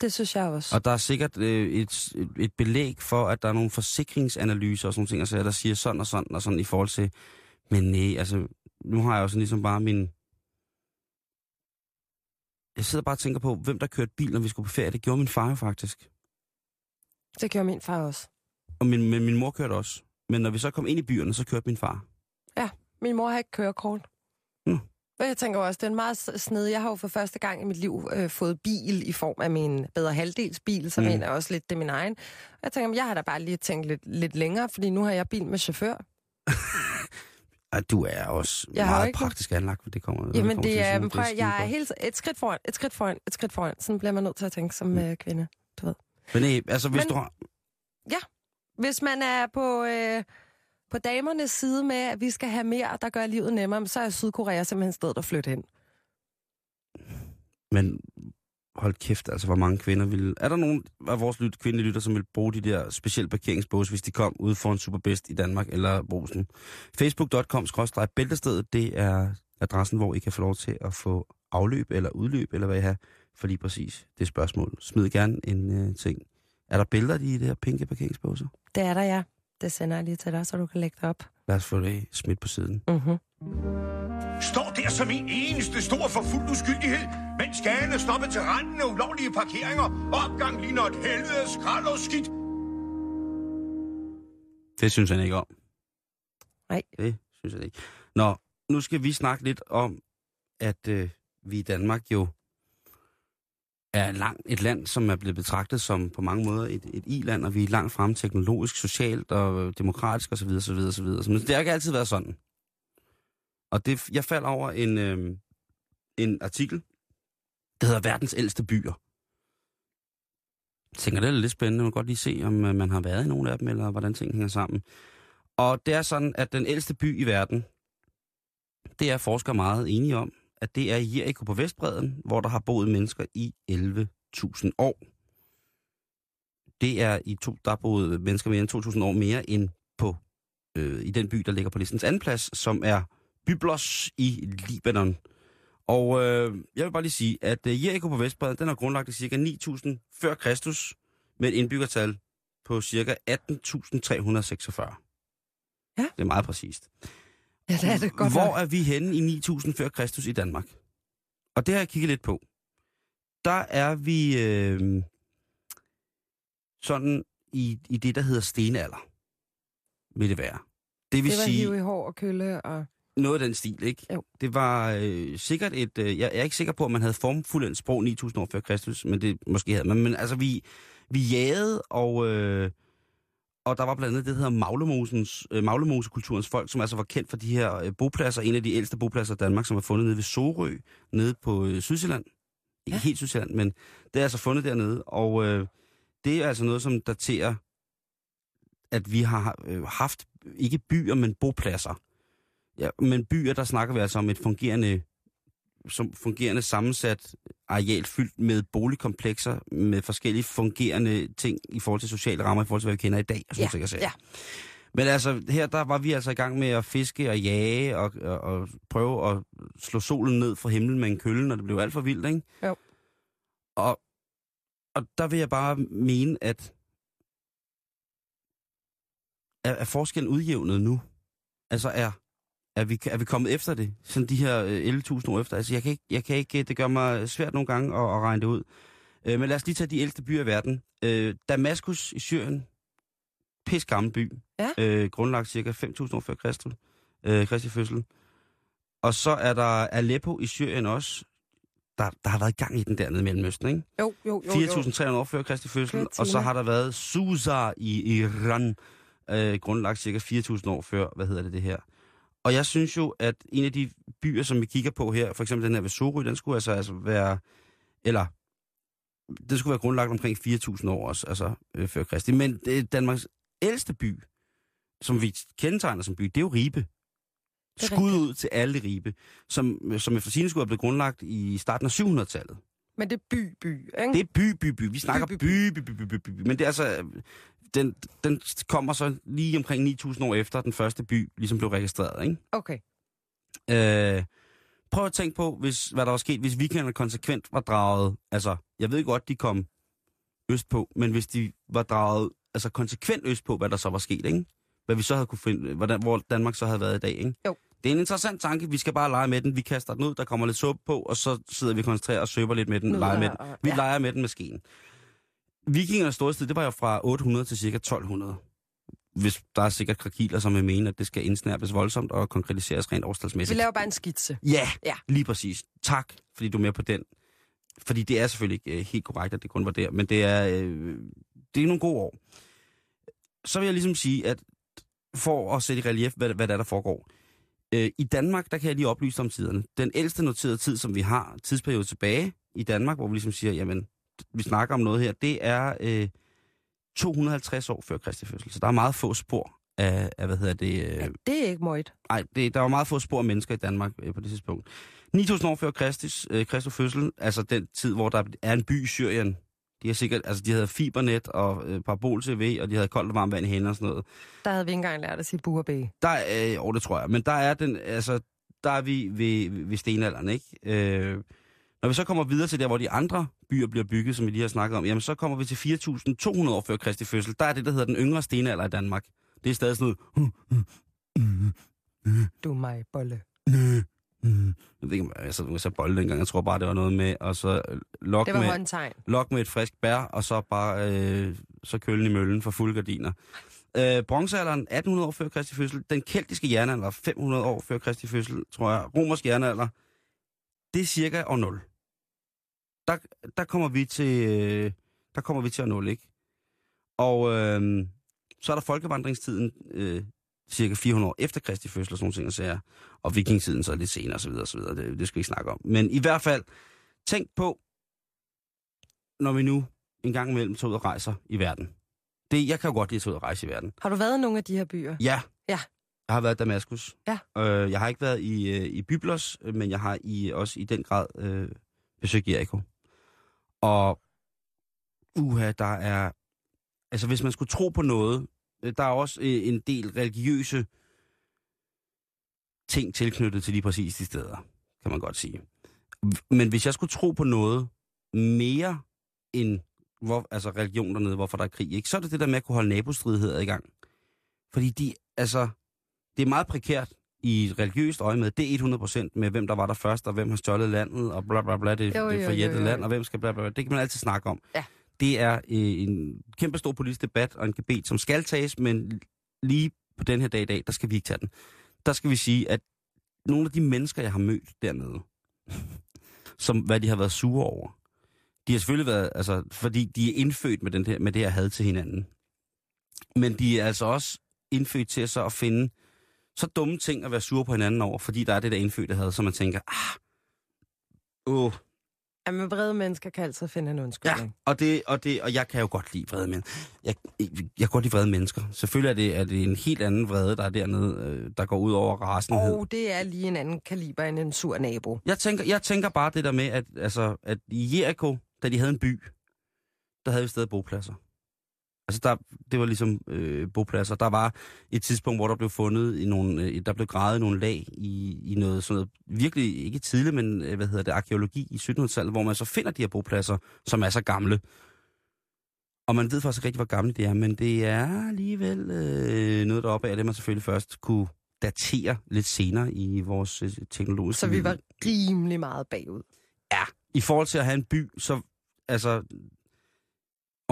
Det synes jeg også. Og der er sikkert øh, et, et, et belæg for, at der er nogle forsikringsanalyser og sådan nogle ting, altså, der siger sådan og sådan og sådan i forhold til... Men nej, altså, nu har jeg sådan ligesom bare min... Jeg sidder bare og tænker på, hvem der kørte bil, når vi skulle på ferie. Det gjorde min far jo faktisk. Det gjorde min far også. Og min, men min mor kørte også. Men når vi så kom ind i byerne, så kørte min far. Min mor har ikke kørekort. Mm. Og jeg tænker også, det er en meget sned. Jeg har jo for første gang i mit liv øh, fået bil i form af min bedre halvdelsbil, så Mm. mm. jeg også lidt, det er min egen. Og jeg tænker, jeg har da bare lige tænkt lidt, lidt længere, fordi nu har jeg bil med chauffør. Og du er også Jeg meget ikke- praktisk anlagt, hvad det kommer. Jamen kommer det er, prøv, jeg er helt et skridt foran, et skridt foran, et skridt foran. Sådan bliver man nødt til at tænke som øh, kvinde. Men nej, altså hvis Men- du har... Hvis man er på, øh, på damernes side med, at vi skal have mere, der gør livet nemmere, så er Sydkorea simpelthen stedet at flytte hen. Men hold kæft, altså hvor mange kvinder vil... Er der nogen af vores lyt, kvindelige lytter, som vil bruge de der specielle parkeringsbås, hvis de kom ud for en Superbest i Danmark eller Brosen? Facebook.com bæltestedet, det er adressen, hvor I kan få lov til at få afløb eller udløb, eller hvad I har, for lige præcis det spørgsmål. Smid gerne en uh, ting. Er der billeder i de her pinke parkeringsbåser? Det er der, ja. Det sender jeg lige til dig, så du kan lægge det op. Lad os få det smidt på siden. Mm-hmm. Står der som en eneste stor for fuld uskyldighed, mens gaden er stoppet til randen af ulovlige parkeringer, og opgang ligner et helvede skrald og skidt. Det synes han ikke om. Nej. Det synes jeg ikke. Nå, nu skal vi snakke lidt om, at øh, vi i Danmark jo er lang, et land, som er blevet betragtet som på mange måder et, et i-land, og vi er langt fremme teknologisk, socialt og demokratisk osv. osv., osv. Men det har ikke altid været sådan. Og det, jeg faldt over en, øh, en artikel, der hedder Verdens ældste byer. Jeg tænker, det er lidt spændende. Man kan godt lige se, om øh, man har været i nogle af dem, eller hvordan ting hænger sammen. Og det er sådan, at den ældste by i verden, det er forskere meget enige om, at det er Jericho på Vestbreden, hvor der har boet mennesker i 11.000 år. Det er i to, der har boet mennesker mere end 2.000 år mere end på øh, i den by, der ligger på listens anden plads, som er Byblos i Libanon. Og øh, jeg vil bare lige sige, at øh, Jericho på Vestbreden, den er grundlagt i ca. 9.000 før Kristus, med et indbyggertal på ca. 18.346. Ja. Det er meget præcist. Ja, det er det godt Hvor er vi henne i 9000 før Kristus i Danmark? Og det har jeg kigget lidt på. Der er vi øh, sådan i, i det, der hedder stenalder, vil det være. Det vil Det var sige hive i hår og kølle og... noget af den stil, ikke? Jo. Det var øh, sikkert et... Øh, jeg er ikke sikker på, at man havde formfuldendt sprog 9000 år før Kristus, men det måske havde man. Men altså, vi, vi jagede, og, øh, og der var blandt andet det, der hedder Maglemosens, øh, Maglemosekulturens folk, som altså var kendt for de her øh, bopladser, en af de ældste bopladser i Danmark, som er fundet nede ved Sorø, nede på øh, Sydsjælland. Ikke Ja. helt Sydsjælland, men det er altså fundet dernede, og øh, det er altså noget, som daterer, at vi har øh, haft, ikke byer, men bopladser. Ja, men byer, der snakker vi altså om et fungerende, som fungerende sammensat areal fyldt med boligkomplekser, med forskellige fungerende ting i forhold til sociale rammer, i forhold til, hvad vi kender i dag. Sådan Ja, ting, ja. Men altså, her der var vi altså i gang med at fiske og jage og, og, og prøve at slå solen ned fra himlen med en kølle, når det blev alt for vildt, ikke? Jo. Og, og der vil jeg bare mene, at er, er forskellen udjævnet nu? Altså er, er, vi, er vi kommet efter det? Sådan de her øh, 11.000 år efter? Altså jeg kan ikke, jeg kan ikke, det gør mig svært nogle gange at, at regne det ud. Øh, men lad os lige tage de ældste byer i verden. Øh, Damaskus i Syrien, pis gammel by. Ja. Øh, grundlagt cirka 5.000 år før Kristus, øh, Kristi fødsel. Og så er der Aleppo i Syrien også. Der, der har været gang i den dernede i Mellemøsten, ikke? Jo, jo, jo. jo. 4.300 år før Kristi fødsel, og så har der været Susa i Iran, øh, grundlagt cirka 4.000 år før, hvad hedder det det her. Og jeg synes jo, at en af de byer, som vi kigger på her, for eksempel den her ved den skulle altså, altså være, eller det skulle være grundlagt omkring 4.000 år også, altså øh, før Kristi. Men øh, Danmarks ældste by, som vi kendetegner som by, det er jo Ribe. Skud ud til alle Ribe, som, som efter sine skulle have blevet grundlagt i starten af 700-tallet. Men det er by, by, ikke? Det er by, by, by. Vi snakker by, by, by, by, by, by. by. Men det er altså den, den kommer så lige omkring 9.000 år efter, den første by ligesom blev registreret, ikke? Okay. Øh, prøv at tænke på, hvis, hvad der var sket, hvis vikingerne konsekvent var draget... Altså, jeg ved godt, de kom østpå, men hvis de var draget altså konsekvent østpå, hvad der så var sket, ikke? Hvad vi så havde kunne finde, hvordan, hvor Danmark så havde været i dag, ikke? Jo. Det er en interessant tanke. Vi skal bare lege med den. Vi kaster den ud, der kommer lidt suppe på, og så sidder vi koncentreret og søber lidt med den, Nu leger med den. Vi ja. ja. leger med den med skeen. Vikingernes storhedstid, det var jo fra 800 til cirka 1200. Hvis der er sikkert krakiler, som vil mene, at det skal indsnærpes voldsomt og konkretiseres rent Vi årstalsmæssigt. laver bare en skitse. Ja, Ja. lige præcis. Tak, fordi du er med på den. Fordi det er selvfølgelig ikke øh, helt korrekt, at det kun var der, men det er, øh, det er nogle gode år. Så vil jeg ligesom sige, at for at sætte i relief, hvad, hvad der, er, der foregår. Øh, I Danmark, der kan jeg lige oplyse om tiderne. Den ældste noterede tid, som vi har, tidsperiode tilbage i Danmark, hvor vi ligesom siger, jamen, vi snakker om noget her, det er øh, 250 år før Kristi fødsel. Så der er meget få spor af, af hvad hedder det, øh, Ja, det er ikke møjt. Nej, der var meget få spor af mennesker i Danmark øh, på det tidspunkt. 9.000 år før Kristus, øh, Kristi fødsel, altså den tid, hvor der er en by i Syrien. De har sikkert, altså de havde fibernet og øh, parabol-tv, og de havde koldt og varmt vand i hænderne og sådan noget. Der havde vi ikke engang lært at sige bu og bæ. Der er, øh, oh, det tror jeg, men der er den, altså, der er vi ved, ved stenalderen, ikke? Øh, når vi så kommer videre til der, hvor de andre byer bliver bygget, som vi lige har snakket om, jamen så kommer vi til 4.200 år før Kristi fødsel. Der er det, der hedder den yngre stenalder i Danmark. Det er stadig sådan noget, Du mig, bolle. Jeg ved ikke, om jeg så, så bold dengang. Jeg tror bare, det var noget med, og så øh, lok Det var med, håndtegn. lok med et frisk bær, og så bare øh, så kølen i møllen for fuld gardiner. Øh, bronzealderen, 1800 år før Kristi fødsel. Den keltiske jernalder, 500 år før Kristi fødsel, tror jeg. Romersk jernalder, det er cirka år 0. Der, der kommer vi til, øh, der kommer vi til år 0, ikke? Og øh, så er der folkevandringstiden, øh, cirka 400 år efter Kristi fødsel og sådan nogle ting, og, sager. og vikingtiden så lidt senere osv. osv. Det, det skal vi ikke snakke om. Men i hvert fald, tænk på, når vi nu en gang imellem tager ud og rejser i verden. Det, jeg kan jo godt lide at tage ud og rejse i verden. Har du været i nogle af de her byer? Ja. Ja. Jeg har været i Damaskus. Ja. Øh, jeg har ikke været i, øh, i Byblos, men jeg har i, også i den grad øh, besøgt Jericho. Og uha, der er... Altså, hvis man skulle tro på noget, øh, der er også øh, en del religiøse ting tilknyttet til lige præcis de steder, kan man godt sige. Men hvis jeg skulle tro på noget mere end hvor, altså religion dernede, hvorfor der er krig, ikke? så er det det der med at kunne holde nabostridigheder i gang. Fordi de, altså, det er meget prekært i religiøst øje med. Det er 100% med, hvem der var der først, og hvem har stjålet landet, og bla bla bla, det, Jo, det er jo, jo. land, og hvem skal bla bla bla. Det kan man altid snakke om. Ja. Det er øh, en kæmpe stor politisk debat og en gebet, som skal tages, men lige på den her dag i dag, der skal vi ikke tage den. Der skal vi sige, at nogle af de mennesker, jeg har mødt dernede, som hvad de har været sure over, de har selvfølgelig været, altså, fordi de er indfødt med, den her, med det her had til hinanden. Men de er altså også indfødt til så at finde så dumme ting at være sure på hinanden over, fordi der er det der indfødte had, så man tænker, ah, åh, Jamen, vrede mennesker kan altid finde en ja, undskyldning. og, det, og, det, og jeg kan jo godt lide vrede mennesker. Jeg, jeg, jeg kan godt lide vrede mennesker. Selvfølgelig er det, er det en helt anden vrede, der er dernede, øh, der går ud over rasenhed. Og det er lige en anden kaliber end en sur nabo. Jeg tænker, jeg tænker bare det der med, at, altså, at i Jericho, da de havde en by, der havde vi stadig bopladser. Altså, der, det var ligesom øh, bopladser. Der var et tidspunkt, hvor der blev fundet i nogle, øh, der blev gravet nogle lag i, i noget sådan noget, virkelig ikke tidligt, men øh, hvad hedder det, arkeologi i 1700-tallet, hvor man så finder de her bopladser, som er så gamle. Og man ved faktisk ikke rigtig, hvor gamle de er, men det er alligevel øh, noget deroppe af, det man selvfølgelig først kunne datere lidt senere i vores øh, teknologiske Så vi var rimelig meget bagud. Ja, i forhold til at have en by, så altså...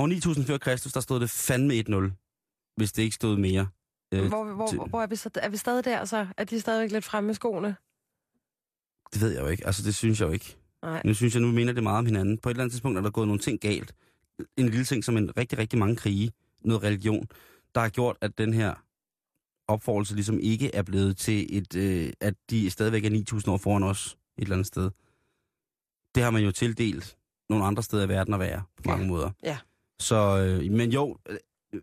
År 9000 før Kristus, der stod det fandme 1-0, hvis det ikke stod mere. Øh, Hvor, hvor, til- hvor, er vi så? Er vi stadig der, så? Er de stadigvæk lidt fremme i skoene? Det ved jeg jo ikke. Altså, det synes jeg jo ikke. Nej. Nu synes jeg, nu mener det meget om hinanden. På et eller andet tidspunkt er der gået nogle ting galt. En lille ting som en rigtig, rigtig mange krige, noget religion, der har gjort, at den her opfordrelse ligesom ikke er blevet til et, øh, at de stadigvæk er 9.000 år foran os et eller andet sted. Det har man jo tildelt nogle andre steder i verden at være, på mange Ja. måder. Ja. Så, øh, men jo, øh, øh,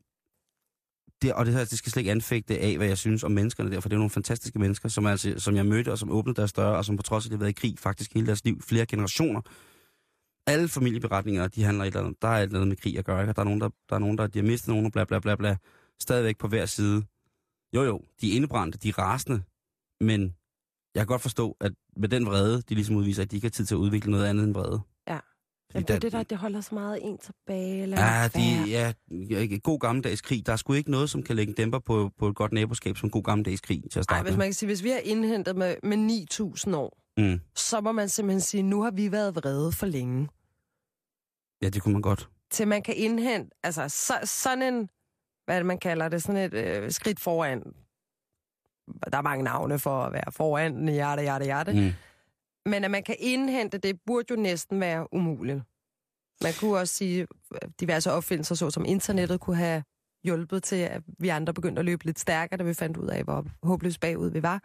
det, og det, her, det skal slet ikke anfægte af, hvad jeg synes om menneskerne der, for det er nogle fantastiske mennesker, som, altså, som jeg mødte, og som åbnede deres døre, og som på trods af, at de har været i krig faktisk hele deres liv, flere generationer. Alle familieberetninger, de handler et eller andet, der er et eller andet med krig at gøre, ikke? Og der er nogen, der, der, er nogen, der de har mistet nogen, og bla bla bla bla, stadigvæk på hver side. Jo jo, de er indebrændte, de er rasende, men jeg kan godt forstå, at med den vrede, de ligesom udviser, at de ikke har tid til at udvikle noget andet end vrede. Jamen, det er det, der det holder så meget en tilbage. Eller Ja, hvad? de, ja, god gammeldags krig. Der er sgu ikke noget, som kan lægge en dæmper på, på et godt naboskab som god gammeldags krig til at Ej, starte hvis med. man kan sige, hvis vi har indhentet med, med 9.000 år, Mm. så må man simpelthen sige, nu har vi været vrede for længe. Ja, det kunne man godt. Til man kan indhente, altså så, sådan en, hvad det, man kalder det, sådan et øh, skridt foran. Der er mange navne for at være foran, hjerte, hjerte, hjerte. Mm. Men at man kan indhente det, burde jo næsten være umuligt. Man kunne også sige, at diverse opfindelser, såsom internettet, kunne have hjulpet til, at vi andre begyndte at løbe lidt stærkere, da vi fandt ud af, hvor håbløst bagud vi var.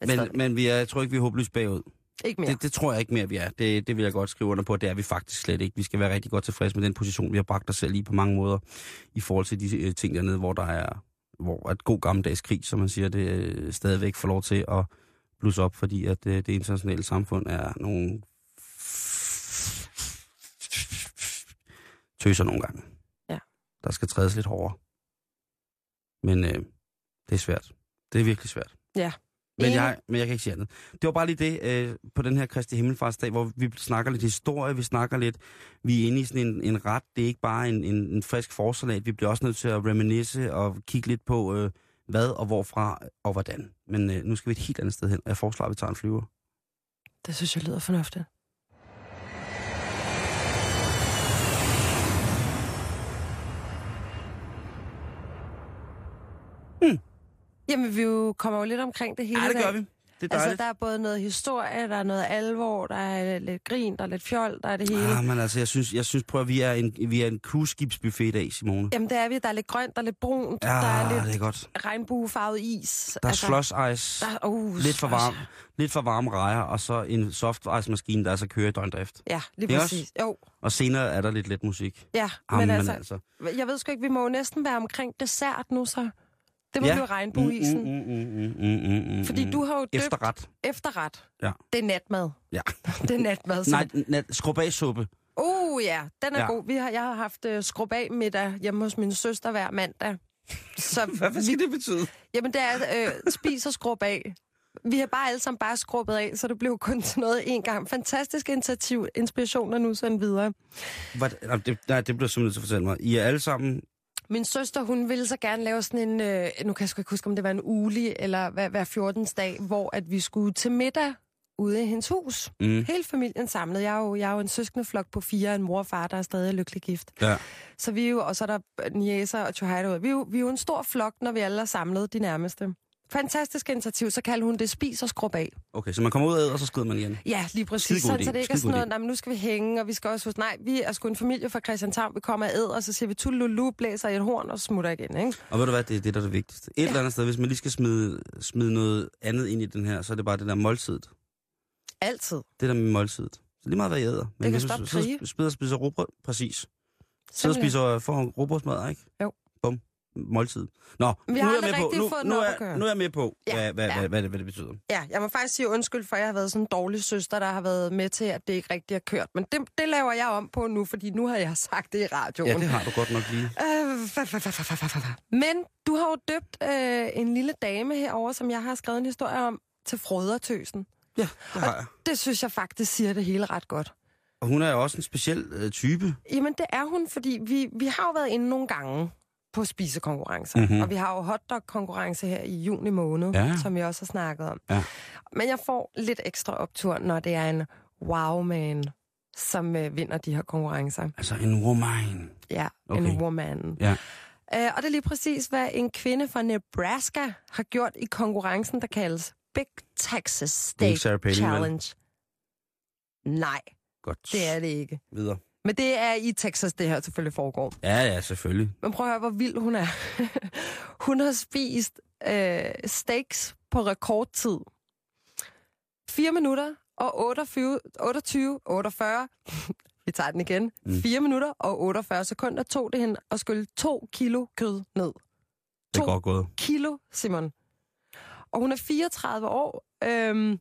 Jeg Men, tror, men vi er, jeg tror ikke, vi er håbløst bagud. ikke mere. Det, det tror jeg ikke mere, vi er. Det, det vil jeg godt skrive under på. Det er vi faktisk slet ikke. Vi skal være rigtig godt tilfredse med den position, vi har bragt os selv i på mange måder, i forhold til de øh, ting dernede, hvor der er hvor et god gammeldags krig, som man siger, det øh, stadigvæk får lov til at blusse op, fordi at øh, det internationale samfund er nogle tøser nogle gange. Ja. Der skal trædes lidt hårdere. Men øh, det er svært. Det er virkelig svært. Ja. Men jeg, men jeg kan ikke sige andet. Det var bare lige det øh, på den her Kristi Himmelfartsdag, hvor vi snakker lidt historie, vi snakker lidt, vi er inde i sådan en, en ret, det er ikke bare en, en, en frisk forsalat, vi bliver også nødt til at reminisce og kigge lidt på, øh, hvad og hvorfra og hvordan. Men øh, nu skal vi et helt andet sted hen, og jeg foreslår, at vi tager en flyver. Det synes jeg lyder fornuftigt. Hmm. Jamen, vi jo kommer jo lidt omkring det hele Ja, det gør vi. Det er Altså, dejligt. der er både noget historie, der er noget alvor, der er lidt grin, der er lidt fjol, der er det hele. Ah, men altså, jeg synes, jeg synes prøv at vi er en, vi er en cruiseskibsbuffet i dag, Simone. Jamen, det er vi. Der er lidt grønt, der er lidt brunt, Ja, der er lidt det er godt. regnbuefarvet is. Der er altså, ice, Der, uh, lidt for varm, lidt for varme rejer, og så en soft ice maskine, der så kører i døgndrift. Ja, lige Det er præcis. Jo, Og senere er der lidt let musik. ja. Jamen, men altså, altså. jeg ved sgu ikke, vi må jo næsten være omkring dessert nu, så. Det må Ja. blive regnbueisen. Mm, mm, mm, mm, mm, mm, mm, Fordi mm. du har jo døbt Efterret. efterret. Ja. Det er natmad. Ja. Det er natmad. Nej, nat, skrubagsuppe. Uh, ja, den er Ja. god. Vi har, jeg har haft uh, skrubag middag hjemme hos min søster hver mandag. Så Hvad skal det betyde? Jamen, det er øh, spis og skrub af. Vi har bare alle sammen bare skrubbet af, så det blev kun til noget en gang. Fantastisk initiativ, inspiration og nu sådan videre. Hvad, det, nej, det bliver simpelthen til at fortælle mig. I er alle sammen... Min søster, hun ville så gerne lave sådan en, øh, nu kan jeg sgu ikke huske, om det var en ugelig eller hver, hver 14. dag, hvor at vi skulle til middag ude i hendes hus. Mm, Hele familien samlet. Jeg er jo, jeg er jo en søskende flok på fire, en mor og far, der er stadig lykkelig gift. ja. Så vi er jo, og så er der niæser og tjohejder Vi, er jo- vi er jo en stor flok, når vi alle er samlet, de nærmeste. Fantastisk initiativ, så kalder hun det spis og skrub af. Okay, så man kommer ud af og så skrider man igen. Ja, lige præcis. Sådan, idé. så det ikke er sådan noget, "Nå, men nu skal vi hænge, og vi skal også huske, nej, vi er sgu en familie fra Christianshavn, vi kommer ad, og så siger vi tullulu, blæser i et horn og smutter igen, ikke? Og ved du hvad, det er det, der er det vigtigste. Et ja. eller andet sted, hvis man lige skal smide, smide noget andet ind i den her, så er det bare det der måltid. Altid. Det der med måltidet. Så lige meget, hvad jeg æder. kan hvis stoppe du sidder krige. og spiser, spiser råbrød, præcis. Sidder og Simpelthen. spiser for råbrødsmad, ikke? Jo. Måltid. Nå, Vi nu har er jeg med på, nu, nu, er, nu er jeg med på, Ja, hvad, hvad, ja. hvad, hvad, det, hvad det betyder. Ja, jeg må faktisk sige undskyld, for jeg har været sådan en dårlig søster, der har været med til, at det ikke rigtig har kørt. Men det, det laver jeg om på nu, fordi nu har jeg sagt det i radioen. Ja, det har du godt nok lige. Øh. Men du har jo døbt øh, en lille dame herover, som jeg har skrevet en historie om, til Frodertøsen. Ja, det har jeg. Det synes jeg faktisk siger det hele ret godt. Og hun er jo også en speciel øh, type. Jamen, det er hun, fordi vi, vi har jo været inde nogle gange på spisekonkurrencer. Mhm. Mm-hmm. Og vi har jo hotdog-konkurrence her i juni måned, Ja. som vi også har snakket om. Ja. Men jeg får lidt ekstra optur, når det er en wow-man, som øh, vinder de her konkurrencer. Altså en woman. Ja, Okay. en woman. Ja. Øh, og det er lige præcis, hvad en kvinde fra Nebraska har gjort i konkurrencen, der kaldes Big Texas Sarah Palin, vel? Challenge. Nej, Godt. det er det ikke. Videre. Men det er i Texas, det her selvfølgelig foregår. Ja, ja, selvfølgelig. Men prøv at høre, hvor vild hun er. hun har spist øh, steaks på rekordtid. 4 minutter og 28, 28 48, vi tager den igen, Mm. 4 minutter og 48 sekunder tog det hende at skylle 2 kilo kød ned. Det er godt gået. Kilo, Simon. Og hun er 34 år. Øhm,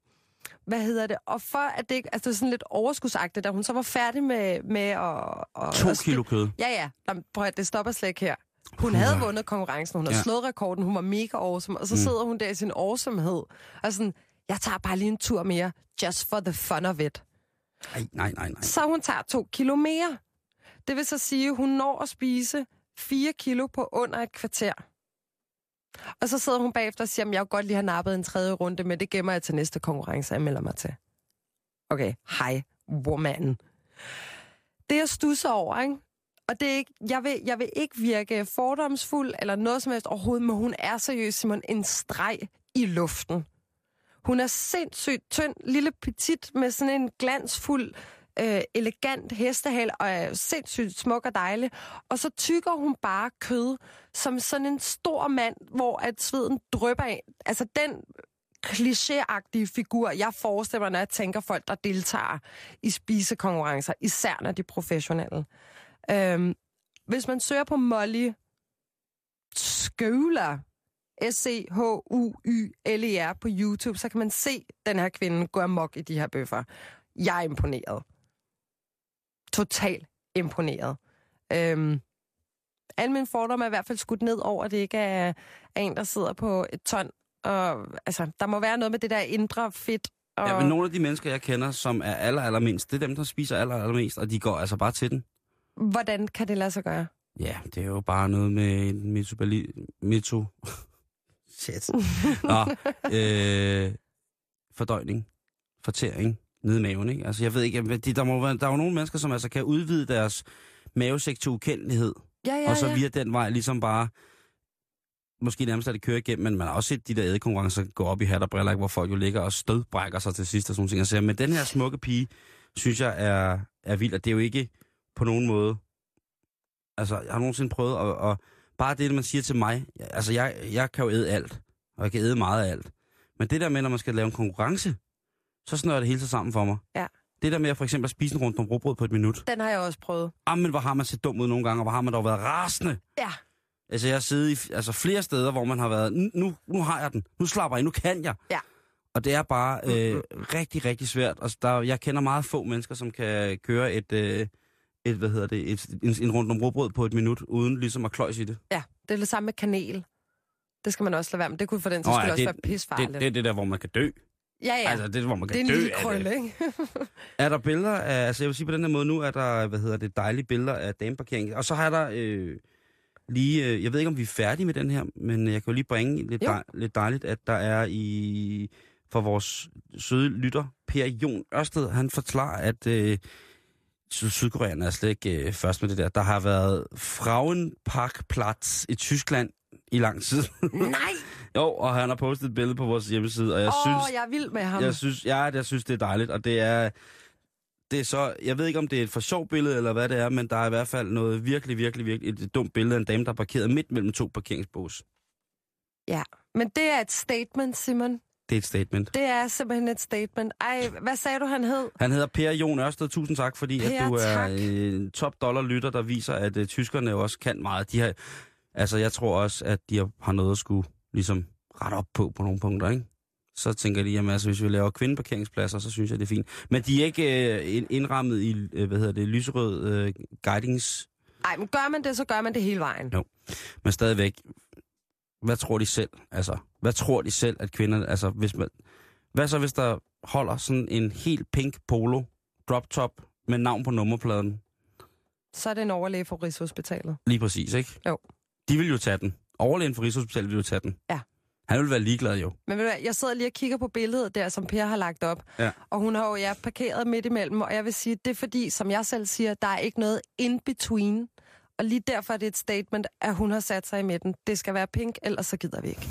hvad hedder det? Og for at det ikke... Altså, det er sådan lidt overskudsagtigt, da hun så var færdig med, med at... at To at kilo kød. Ja, ja. Nå, prøv at det stopper slet ikke her. Hun havde vundet konkurrencen, hun havde Ja. slået rekorden, hun var mega awesome, og så Mm. sidder hun der i sin awesomehed, og sådan, jeg tager bare lige en tur mere, just for the fun of it. Nej, nej, nej, nej. Så hun tager to kilo mere. Det vil så sige, hun når at spise 4 kilo på under et kvarter. Og så sidder hun bagefter og siger, at jeg godt lige har nappet en tredje runde, men det gemmer jeg til næste konkurrence, jeg melder mig til. Okay, hej, woman. Det jeg stusser over, ikke? Og det er ikke, jeg, vil, jeg vil ikke virke fordomsfuld eller noget som helst overhovedet, men hun er seriøst, Simon, en streg i luften. Hun er sindssygt tynd, lille petit, med sådan en glansfuld, øh, elegant hestehal, og er sindssygt smuk og dejlig. Og så tykker hun bare kød som sådan en stor mand, hvor at sveden drypper af. Altså den klichéagtige figur, jeg forestiller mig, når jeg tænker folk, der deltager i spisekonkurrencer, især når de er professionelle. Øhm, hvis man søger på Molly Skøler, S-C-H-U-Y-L-E-R på YouTube, så kan man se den her kvinde gå amok i de her bøffer. Jeg er imponeret. Totalt imponeret. Øhm, alle mine fordomme er i hvert fald skudt ned over, at det ikke er, er en, der sidder på et ton. Og, altså, der må være noget med det der indre fedt. Og... Ja, men nogle af de mennesker, jeg kender, som er aller, allermindst, det er dem, der spiser aller, allermest, og de går altså bare til den. Hvordan kan det lade sig gøre? Ja, det er jo bare noget med en metobali... Meto... Shit. Nå, øh, fordøjning, fortæring, nede i maven, ikke? Altså, jeg ved ikke, men de, der, må være, der er jo nogle mennesker, som altså kan udvide deres mavesæk til ukendelighed, Ja, ja, og så ja. via den vej ligesom bare måske nærmest at det kører igennem, men man har også set de der ædekonkurrencer gå op i hat og briller, ikke, hvor folk jo ligger og stødbrækker sig til sidst og sådan nogle ting. Men den her smukke pige, synes jeg er, er vild, og det er jo ikke på nogen måde... Altså, jeg har nogensinde prøvet at... Og bare det, man siger til mig, altså, jeg, jeg kan jo æde alt, og jeg kan æde meget af alt. Men det der med, når man skal lave en konkurrence, så snører det hele sig sammen for mig. Ja. Det der med at for eksempel at spise en rundt om råbrød på et minut. Den har jeg også prøvet. Ah, men hvor har man set dum ud nogle gange, og hvor har man dog været rasende. Ja. Altså, jeg har siddet i altså, flere steder, hvor man har været, "Nu- nu, har jeg den, nu slapper jeg, nu kan jeg. Ja. Og det er bare øh, rigtig, rigtig svært. Altså, der, jeg kender meget få mennesker, som kan køre et, øh, et hvad hedder det, et, en, en rundt om råbrød på et minut, uden ligesom at kløjse i det. Ja, det er det samme med kanel. Det skal man også lade være med. Det kunne for den Nå, sags ja, også det- være pisfarligt. Det, det er det der, hvor man kan dø. Ja, ja. Altså, det er, hvor man det er kan en dø lille af krølle, det. ikke? Er der billeder af, altså jeg vil sige på den her måde, nu er der, hvad hedder det, dejlige billeder af dameparkering. Og så har der øh, lige, øh, jeg ved ikke om vi er færdige med den her, men jeg kan jo lige bringe lidt, dej, lidt dejligt, at der er i, for vores søde lytter, Per Jon Ørsted, han forklarer, at øh, Syd- Sydkoreerne er slet ikke øh, først med det der. Der har været Frauenparkplatz i Tyskland i lang tid. Nej! jo, og han har postet et billede på vores hjemmeside, og jeg Åh, synes, oh, jeg er vild med ham. jeg synes, ja, jeg synes, det er dejligt, og det er, det er så, jeg ved ikke, om det er et for sjovt billede, eller hvad det er, men der er i hvert fald noget virkelig, virkelig, virkelig, et dumt billede af en dame, der er parkeret midt mellem to parkeringsbås. Ja, men det er et statement, Simon. Det er et statement. Det er simpelthen et statement. Ej, hvad sagde du, han hed? Han hedder Per Jon Ørsted. Tusind tak, fordi Per, at du er tak. en top dollar lytter, der viser, at uh, tyskerne også kan meget. De har, altså, jeg tror også, at de har, har noget at skulle ligesom rette op på på nogle punkter, ikke? Så tænker de, jamen altså, hvis vi laver kvindeparkeringspladser, så synes jeg, det er fint. Men de er ikke ind- indrammet i, uh, hvad hedder det, lyserød uh, guidings Ej, men gør man det, så gør man det hele vejen. Jo. Men stadigvæk, hvad tror de selv? Altså, hvad tror de selv, at kvinder... Altså, hvis man, hvad så, hvis der holder sådan en helt pink polo, drop top, med navn på nummerpladen? Så er det en overlæge for Rigshospitalet. Lige præcis, ikke? Jo. De vil jo tage den. Overlægen for Rigshospitalet vil jo tage den. Ja. Han vil være ligeglad jo. Men ved du hvad, jeg sidder lige og kigger på billedet der, som Per har lagt op. Ja. Og hun har jo ja, parkeret midt imellem, og jeg vil sige, det er fordi, som jeg selv siger, der er ikke noget in-between. Og lige derfor er det et statement, at hun har sat sig i midten. Det skal være pink, ellers så gider vi ikke.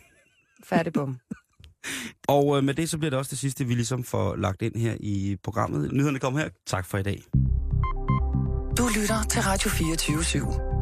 Færdig bum. Og øh, med det, så bliver det også det sidste, vi ligesom får lagt ind her i programmet. Nyhederne kommer her. Tak for i dag. Du lytter til Radio 24 /7.